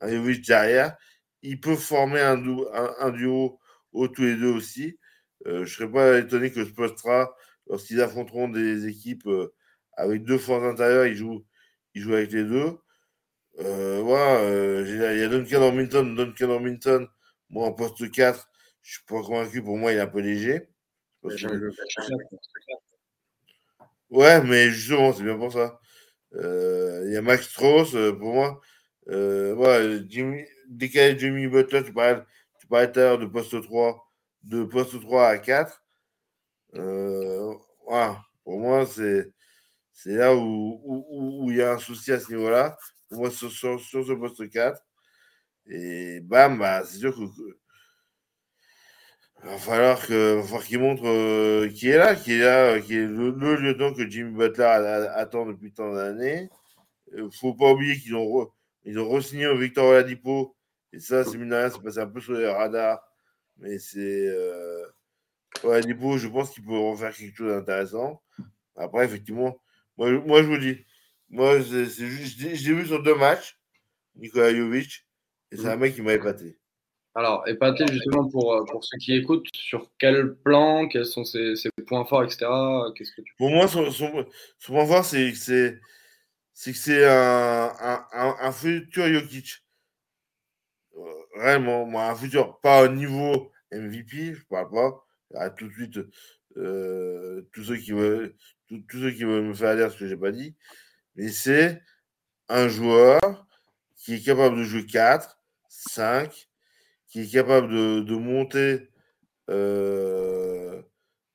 Jovic derrière. Il peut former un, duo au tous les deux aussi. Euh, je ne serais pas étonné que Spostra, lorsqu'ils affronteront des équipes euh, avec deux forces intérieures, ils jouent, ils jouent avec les deux. Voilà, il y a Duncan Ormington, Duncan Ormington, moi en poste 4, je suis pas convaincu. Pour moi, il est un peu léger. Ouais, mais justement, c'est bien pour ça. Euh, il y a Max Strauss, euh, pour moi. Euh, ouais, Jimmy, décalé Jimmy Butler, tu parlais, tu parlais tout à l'heure de poste 3, de poste 3 à 4. voilà, pour moi, c'est, c'est là où, où, où, il y a un souci à ce niveau-là. Moi, sur, sur, ce poste 4. Et bam, bah, c'est sûr que il va falloir qu'il montre euh, qui est là, qui est là, qui est le, lieutenant que Jimmy Butler attend depuis tant d'années. Il ne faut pas oublier qu'ils ont, ils ont re-signé Victor Oladipo. Et ça, c'est mine rien, c'est passé un peu sur les radars. Mais c'est. Euh, je pense qu'il peut refaire quelque chose d'intéressant. Après, effectivement, moi, moi, je vous dis, moi, c'est juste, je l'ai vu sur deux matchs, Nikola Jovic, et c'est un mec qui m'a épaté. Alors, épaté justement pour, euh, pour ceux qui écoutent, sur quel plan, quels sont ses, points forts, etc. Qu'est-ce que tu... Pour moi, son, point fort, c'est que c'est, c'est, que c'est un, un, un, futur Jokic. Euh, vraiment, moi, un futur, pas au niveau MVP, je parle pas. À tout de suite, euh, tous, ceux qui veulent, tous, ceux qui veulent me faire dire ce que j'ai pas dit. Mais c'est un joueur qui est capable de jouer 4, 5, qui est capable de, monter, euh,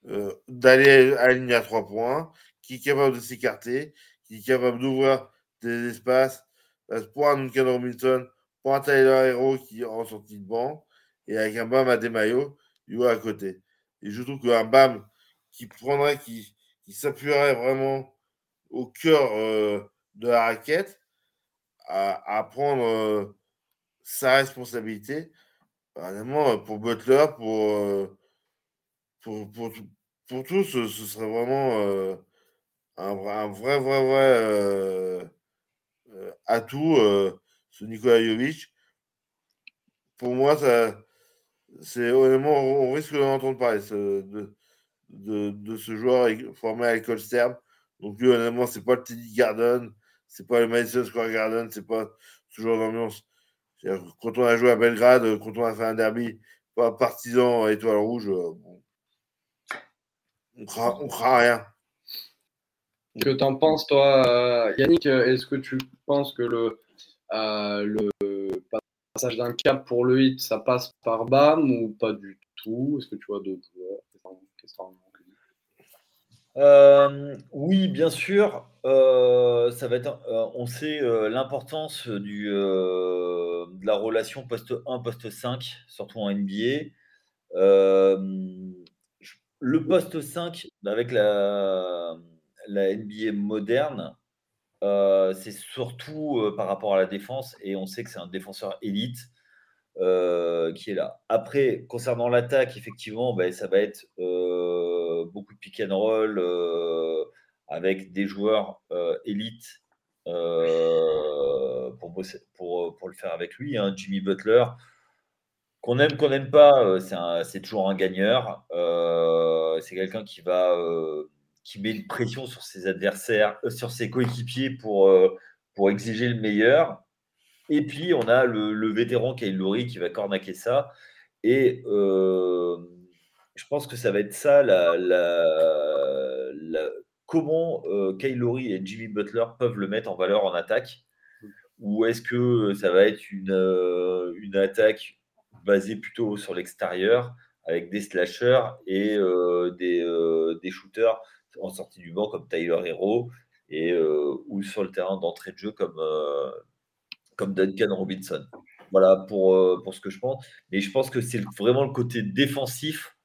euh, d'aller ligne à trois points, qui est capable de s'écarter, qui est capable d'ouvrir des espaces pour un Duncan Robinson, pour un Tyler Hero qui est en sortie de banc, et avec un BAM à des maillots, il à côté. Et je trouve qu'un BAM qui prendrait, qui s'appuierait vraiment au cœur de la raquette, à, prendre sa responsabilité. Vraiment, pour Butler, pour, pour, pour, pour tous, ce, serait vraiment un, vrai, vrai, vrai atout, ce Nikola Jovic. Pour moi, ça, c'est honnêtement, on risque d'en entendre parler de, de, de, ce joueur formé à l'école Serbe. Donc lui, honnêtement, c'est pas le Teddy Garden, c'est pas le Madison Square Garden, c'est pas ce genre d'ambiance. Quand on a joué à Belgrade, quand on a fait un derby, pas partisan étoile rouge, euh, on craint, on craint rien. Que t'en penses, toi, euh, Yannick Est-ce que tu penses que le, euh, le passage d'un cap pour le hit, ça passe par BAM ou pas du tout? Est-ce que tu vois d'autres joueurs? Euh, oui, bien sûr. Euh, ça euh, on sait l'importance du, de la relation poste 1, poste 5, surtout en NBA. le poste 5, avec la, la NBA moderne, c'est surtout par rapport à la défense, et on sait que c'est un défenseur élite. Euh, qui est là. Après, concernant l'attaque, effectivement, ben, ça va être euh, beaucoup de pick and roll euh, avec des joueurs élites pour, le faire avec lui. Hein. Jimmy Butler, qu'on aime, qu'on n'aime pas, c'est toujours un gagneur. c'est quelqu'un qui va qui met une pression sur ses adversaires, sur ses coéquipiers pour, pour exiger le meilleur. Et puis, on a le, vétéran Kyle Lowry qui va cornaquer ça. Et euh, je pense que ça va être ça, la, comment euh, Kyle Lowry et Jimmy Butler peuvent le mettre en valeur en attaque. Ou est-ce que ça va être une, euh, une attaque basée plutôt sur l'extérieur avec des slashers et des, des, shooters en sortie du banc comme Tyler Hero et, ou sur le terrain d'entrée de jeu comme comme Duncan Robinson. Voilà pour, euh, pour ce que je pense. Mais je pense que c'est vraiment le côté défensif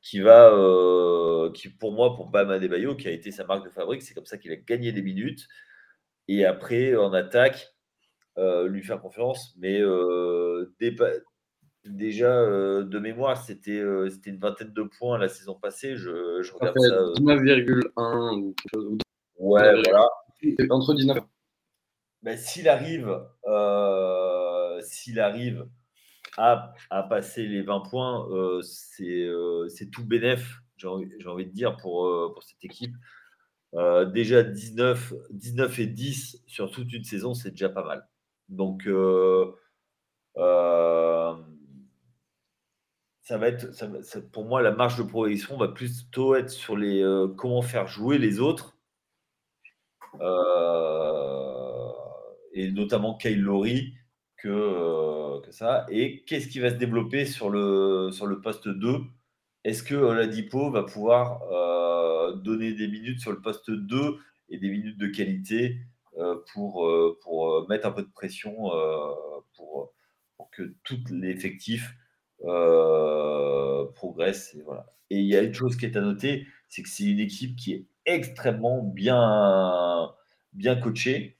qui va, euh, qui pour moi, pour Bam Adebayo, qui a été sa marque de fabrique, c'est comme ça qu'il a gagné des minutes. Et après, en attaque, euh, lui faire confiance. Mais déjà, de mémoire, c'était c'était une vingtaine de points la saison passée. Je, je regarde ça. 19,1 ou quelque chose. Ouais, voilà. Entre 19 ben, s'il arrive, euh, s'il arrive à, passer les 20 points, euh, euh, c'est tout bénef, j'ai envie, de dire, pour, cette équipe. déjà 19, 19 et 10 sur toute une saison, c'est déjà pas mal. Donc, ça va être, pour moi, la marge de progression va plutôt être sur les comment faire jouer les autres. Et notamment Kyle Lowry que, euh, que ça. Et qu'est-ce qui va se développer sur le, sur le poste 2 Est-ce que Oladipo va pouvoir euh, donner des minutes sur le poste 2 et des minutes de qualité euh, pour, pour mettre un peu de pression pour, pour, que tout l'effectif progresse et, voilà. et il y a une chose qui est à noter, c'est que c'est une équipe qui est extrêmement bien, bien coachée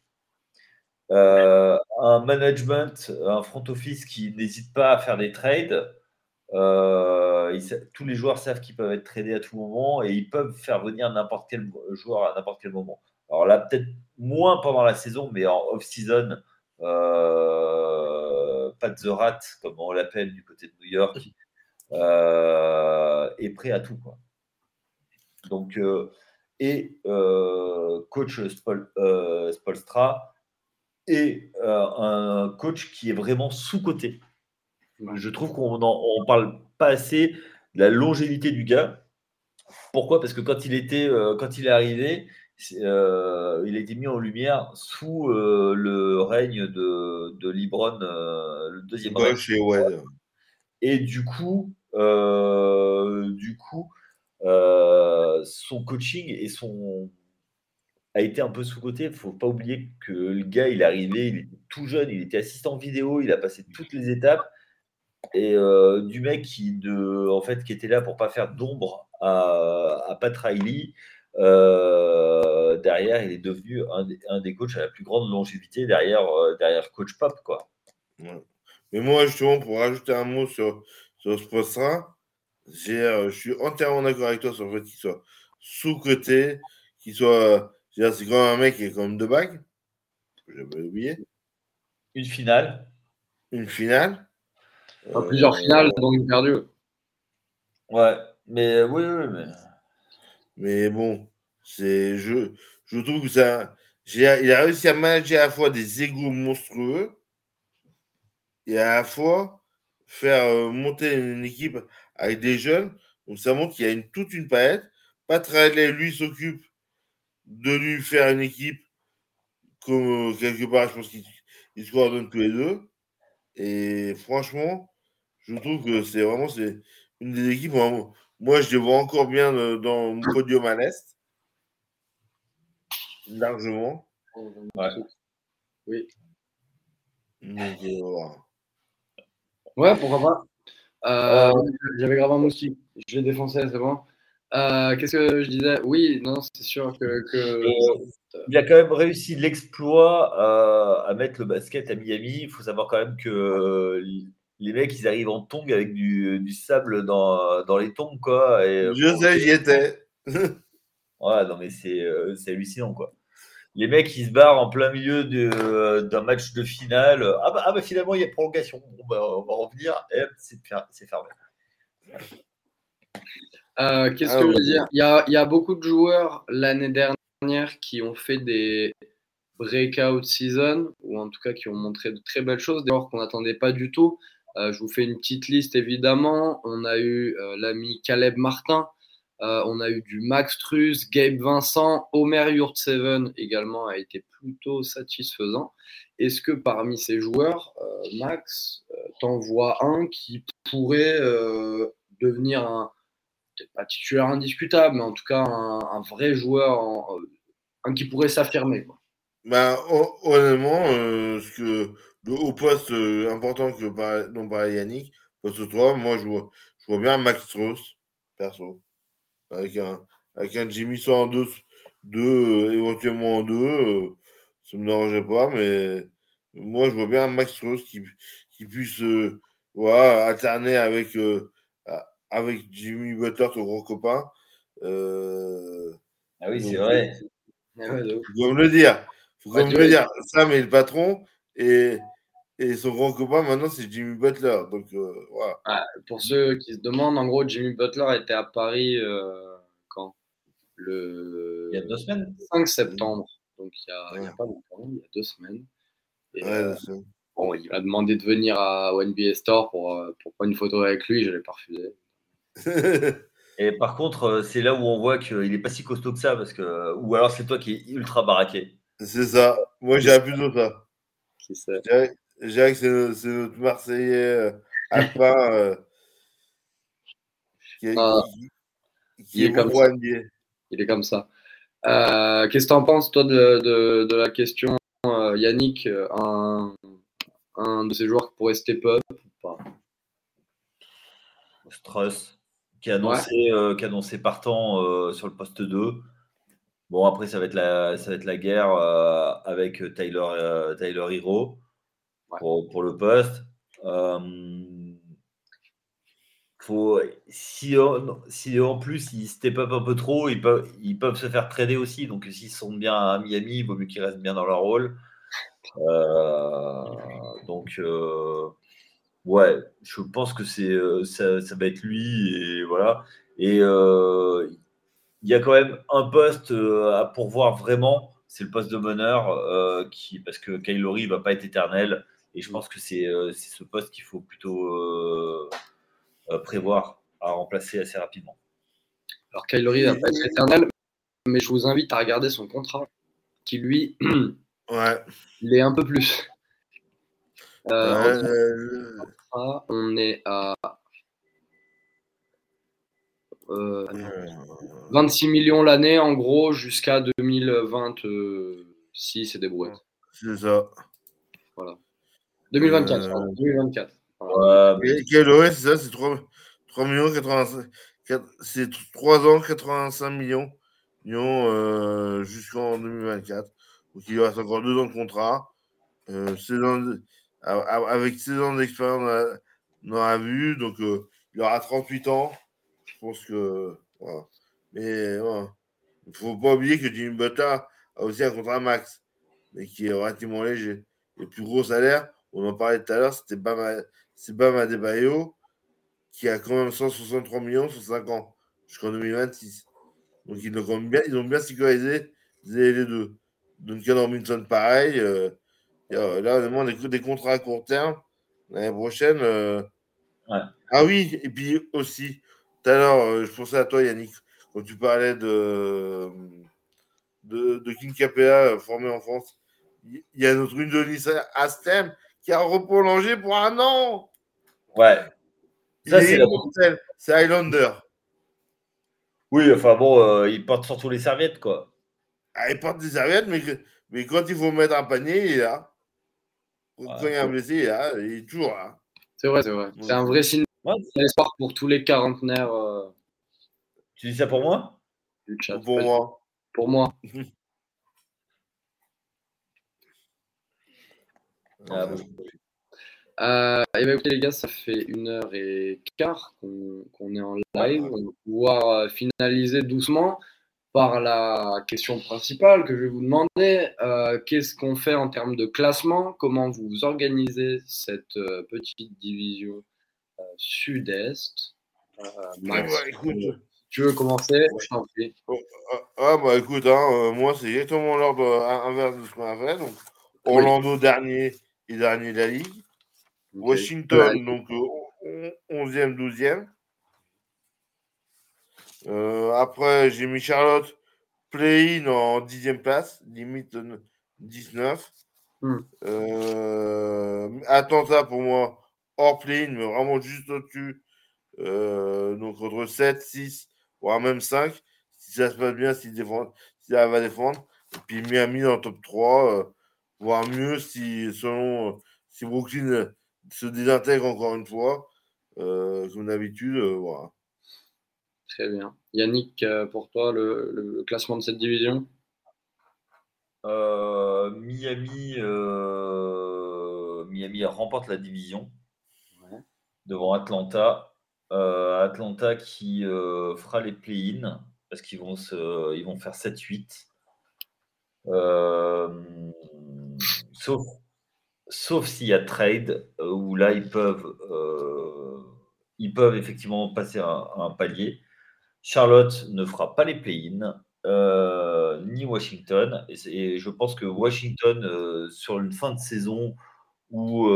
euh, un management, un front office qui n'hésite pas à faire des trades. Euh, tous les joueurs savent qu'ils peuvent être tradés à tout moment et ils peuvent faire venir n'importe quel joueur à n'importe quel moment. Alors là, peut-être moins pendant la saison, mais en off-season, euh, Pat The Rat, comme on l'appelle du côté de New York, euh, est prêt à tout. Quoi. Donc, et coach Spol, Spolstra et euh, un coach qui est vraiment sous-coté. Je trouve qu'on ne parle pas assez de la longévité du gars. Pourquoi? Parce que quand il, était, euh, quand il est arrivé, euh, il a été mis en lumière sous le règne de, de Libron, le deuxième règne. Et du coup, du coup son coaching et son, a été un peu sous-côté. Il ne faut pas oublier que le gars, il est arrivé, il était tout jeune, il était assistant vidéo, il a passé toutes les étapes. Et euh, du mec qui, de, en fait, qui était là pour pas faire d'ombre à, à Pat Riley, euh, derrière, il est devenu un des, coachs à la plus grande longévité derrière, euh, derrière coach Pop. Quoi. Mais moi, justement, pour rajouter un mot sur, sur ce poste-là, je suis entièrement d'accord avec toi sur le fait qu'il soit sous-côté, qu'il soit. C'est quand même un mec qui est quand même de bague. J'avais oublié. Une finale. Une finale? plusieurs finales, donc une perdue. Ouais, mais oui, oui, mais. Mais bon, c'est je, je trouve que ça. Il a réussi à manager à la fois des égaux monstrueux et à la fois faire euh, monter une équipe avec des jeunes. Donc ça montre qu'il y a une, toute une palette. Pas très lui s'occupe de lui faire une équipe comme euh, quelque part, je pense qu'ils se coordonnent tous les deux. Et franchement, je trouve que c'est vraiment c'est une des équipes. Moi, je les vois encore bien euh, dans le podium à l'Est. Largement. Ouais. Oui. Euh, ouais, pourquoi pas. Euh, j'avais grave un moustique. Je l'ai défoncé, c'est bon. Qu'est-ce que je disais? Oui, non, c'est sûr que. il a quand même réussi l'exploit à mettre le basket à Miami. Il faut savoir quand même que les mecs, ils arrivent en tongs avec du, sable dans, dans, les tongs, quoi. Et, Je sais, j'y étais. ouais, non, mais euh, c'est hallucinant, quoi. Les mecs, ils se barrent en plein milieu d'un match de finale. Ah bah, ah bah, finalement, il y a prolongation. Bon, bah, on va revenir. Et c'est fermé. Euh, qu'est-ce ah que je veux dire? Il y, a, il y a beaucoup de joueurs l'année dernière qui ont fait des breakout season, ou en tout cas qui ont montré de très belles choses, des joueurs qu'on n'attendait pas du tout. Euh, je vous fais une petite liste évidemment. On a eu euh, l'ami Caleb Martin, on a eu du Max Truss, Gabe Vincent, Omer Yurtseven également a été plutôt satisfaisant. Est-ce que parmi ces joueurs, Max, t'en vois un qui pourrait devenir un, peut-être pas titulaire indiscutable, mais en tout cas un, vrai joueur, un qui pourrait s'affirmer bah, honnêtement, ce que au poste euh, important que dont parlait Yannick, poste 3, moi je vois, je vois bien Max Strauss, perso. Avec un, avec un Jimmy soit en 2, deux, éventuellement en 2, euh, ça ne me dérangeait pas, mais moi je vois bien Max Strauss qui, qui puisse euh, voilà, alterner avec, avec Jimmy Butler, ton gros copain. ah oui, c'est vrai. Il faut me le dire. Faut me le dire. Sam est le patron et et son grand copain, maintenant, c'est Jimmy Butler. Donc, euh, voilà. pour ceux qui se demandent, en gros, Jimmy Butler était à Paris euh, quand? Le... Il y a deux semaines 5 septembre. Donc, il n'y a, a, pas longtemps, il y a deux semaines. Euh, bon, il m'a demandé de venir à NBA Store pour, pour prendre une photo avec lui. Je l'ai pas refusé. Et par contre, c'est là où on voit qu'il n'est pas si costaud que ça, parce que ou alors c'est toi qui es ultra baraqué. C'est ça. Moi, j'ai plutôt ça. Qui dirais que c'est notre Marseillais euh, Alpin euh, qui, est, ah, qui, est, comme ça. Il est comme ça. Euh, qu'est-ce que tu en penses, toi, de, de, de la question, Yannick un, un, de ces joueurs qui pourrait step up ou pas? Struss, qui a annoncé, qui a annoncé partant sur le poste 2. Bon, après, ça va être la, ça va être la guerre avec Tyler, Tyler Hero pour, le poste. Euh, faut, si, si, en plus ils step up un peu trop, ils peuvent, ils peuvent se faire trader aussi. Donc s'ils sont bien à Miami, il vaut mieux qu'ils restent bien dans leur rôle. Euh, donc euh, ouais, je pense que c'est ça, ça, va être lui et voilà. Et il y a quand même un poste à pourvoir vraiment, c'est le poste de meneur qui parce que Kylori va pas être éternel. Et je pense que c'est euh, ce poste qu'il faut plutôt euh, euh, prévoir à remplacer assez rapidement. Alors, Kylori va pas être éternel, mais je vous invite à regarder son contrat, qui lui, ouais. il est un peu plus. On est à 26 millions l'année, en gros, jusqu'à 2026 et des brouettes. C'est ça. Voilà. 2024. Euh... 2024. c'est ça, c'est 3, 3 millions 85. C'est 3 ans, 85 millions Lyon jusqu'en 2024. Donc il reste encore deux ans de contrat. Avec 16 ans d'expérience dans, la vue, donc il aura 38 ans. Je pense que. Mais il ne faut pas oublier que Jimmy Butler a aussi un contrat max, mais qui est relativement léger. Le plus gros salaire, on en parlait tout à l'heure, c'était Bama, Bama qui a quand même 163 millions sur 5 ans, jusqu'en 2026. Donc ils ont, bien, ils ont bien sécurisé les deux. Duncan Robinson, pareil. Euh, là, honnêtement, des, des contrats à court terme. L'année prochaine. Euh, ah oui, et puis aussi, tout à l'heure, euh, je pensais à toi, Yannick, quand tu parlais de, de, de King Capella formé en France. Il y a notre une de Astem qui a reprolongé pour un an. Ouais. Ça, c'est C'est Highlander. Oui, enfin bon, euh, il porte surtout les serviettes, quoi. Ah, il porte des serviettes, mais, mais quand il faut mettre un panier, il est là. Quand il y a un blessé, il est là. Il est toujours là. C'est vrai, c'est vrai. C'est un vrai signe d'espoir pour tous les quarantenaires. Euh, tu dis ça pour moi? Pour moi. Pour moi. ah, bon. Euh, et bien, écoutez, les gars, ça fait une heure et quart qu'on est en live. On va pouvoir euh, finaliser doucement par la question principale que je vais vous demander. Euh, Qu'est-ce qu'on fait en termes de classement? Comment vous organisez cette euh, petite division euh, sud-est? Max, écoute, tu veux commencer? Je t'en prie. Oh, ah, ah, bah écoute, hein, moi, c'est exactement l'ordre inverse de ce qu'on a fait. Donc, Orlando dernier et dernier de la Ligue. Washington, donc 11e, 12e. Euh, après, j'ai mis Charlotte play-in en 10e place, limite 19. Hmm. Euh, Atlanta pour moi hors play-in, mais vraiment juste au-dessus. Euh, donc entre 7, 6, voire même 5. Si ça se passe bien, si, défend, si elle va défendre. Et puis Miami dans le top 3, voire mieux si selon si Brooklyn se désintègre encore une fois, euh, comme d'habitude. Euh, voilà. Très bien. Yannick, euh, pour toi, le, classement de cette division? Miami, Miami remporte la division devant Atlanta. Atlanta qui fera les play-in parce qu'ils vont, ils vont faire 7-8. sauf sauf s'il y a trade, euh, où là, ils peuvent, euh, ils peuvent effectivement passer un, un, palier. Charlotte ne fera pas les play-in, euh, ni Washington. Et, je pense que Washington, sur une fin de saison où, où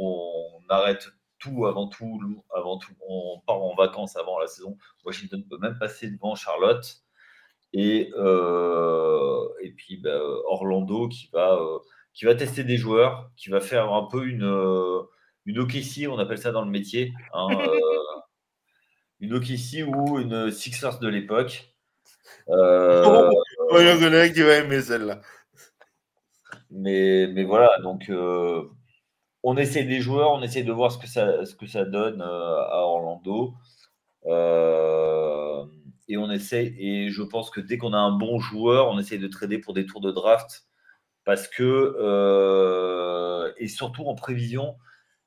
on arrête tout avant tout, avant tout, on part en vacances avant la saison, Washington peut même passer devant Charlotte. Et, euh, puis bah, Orlando qui va, euh, tester des joueurs, qui va faire un peu une, euh, une OKC, on appelle ça dans le métier. Hein, une OKC ou une Sixers de l'époque. Euh, il y a qui va aimer celle-là. Mais, mais voilà, donc on essaie des joueurs, on essaie de voir ce que ça, ce que ça donne à Orlando. Euh, et on essaie, et je pense que dès qu'on a un bon joueur, on essaie de trader pour des tours de draft parce que, euh, et surtout en prévision,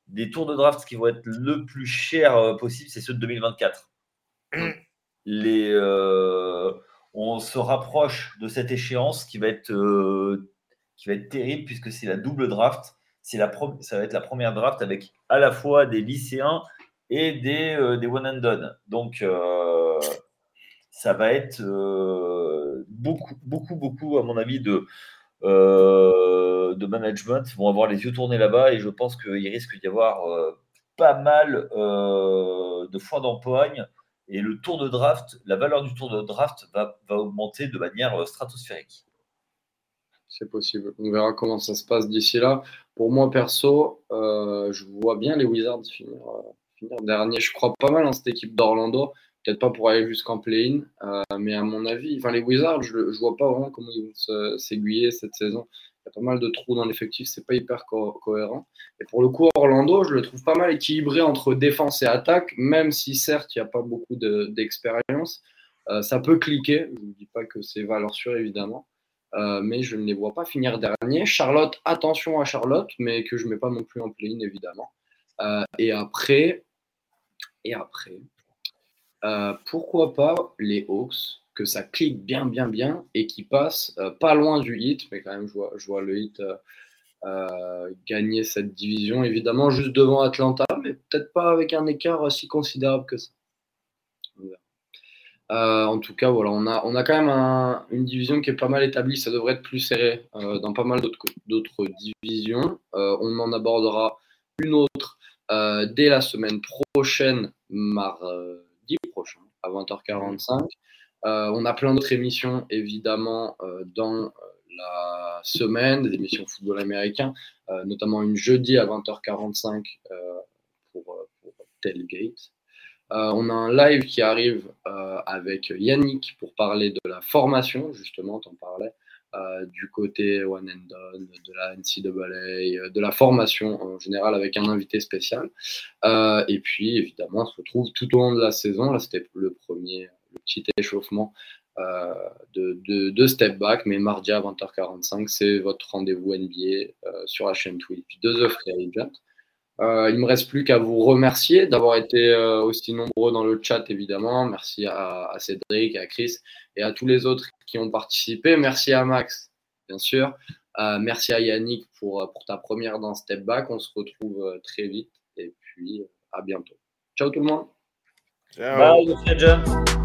des tours de draft qui vont être le plus cher euh, possible, c'est ceux de 2024. Les, euh, on se rapproche de cette échéance qui va être, qui va être terrible puisque c'est la double draft. C'est la ça va être la première draft avec à la fois des lycéens et des, des one and done. Donc, ça va être euh, beaucoup, beaucoup, beaucoup, à mon avis, de, euh, de management vont avoir les yeux tournés là-bas et je pense qu'il risque d'y avoir euh, pas mal de foin d'empoigne et le tour de draft, la valeur du tour de draft va, va augmenter de manière stratosphérique. C'est possible. On verra comment ça se passe d'ici là. Pour moi, perso, je vois bien les Wizards finir, finir dernier. Je crois pas mal en cette équipe d'Orlando peut-être pas pour aller jusqu'en play-in, euh, mais à mon avis, enfin les Wizards, je, ne vois pas vraiment comment ils vont s'aiguiller cette saison. Il y a pas mal de trous dans l'effectif, c'est pas hyper cohérent. Et pour le coup, Orlando, je le trouve pas mal équilibré entre défense et attaque, même si certes il n'y a pas beaucoup d'expérience. ça peut cliquer. Je ne dis pas que c'est valeur sûre, évidemment. mais je ne les vois pas finir dernier. Charlotte, attention à Charlotte, mais que je ne mets pas non plus en play évidemment. et après, et après, pourquoi pas les Hawks que ça clique bien, bien, bien et qui passe euh, pas loin du hit, mais quand même, je vois, le hit euh, euh, gagner cette division, évidemment, juste devant Atlanta, mais peut-être pas avec un écart aussi considérable que ça. en tout cas, voilà, on a quand même une division qui est pas mal établie. Ça devrait être plus serré dans pas mal d'autres divisions. on en abordera une autre dès la semaine prochaine, mardi prochain, à 20h45. Euh, on a plein d'autres émissions, évidemment, euh, dans euh, la semaine, des émissions football américain, notamment une jeudi à 20h45 pour, Tailgate. on a un live qui arrive avec Yannick pour parler de la formation, justement, t'en parlais, du côté One and Done, de la NCAA, de la formation en général avec un invité spécial. et puis, évidemment, on se retrouve tout au long de la saison. Là, c'était le premier petit échauffement euh, de, step back. Mais mardi à 20h45, c'est votre rendez-vous NBA euh, sur la chaîne Twitch de The Free Agent. Euh, il ne me reste plus qu'à vous remercier d'avoir été aussi nombreux dans le chat, évidemment. Merci à, Cédric, à Chris et à tous les autres qui ont participé. Merci à Max, bien sûr. merci à Yannick pour, pour ta première dans Step Back. On se retrouve très vite et puis à bientôt. Ciao tout le monde. Ciao. Bye,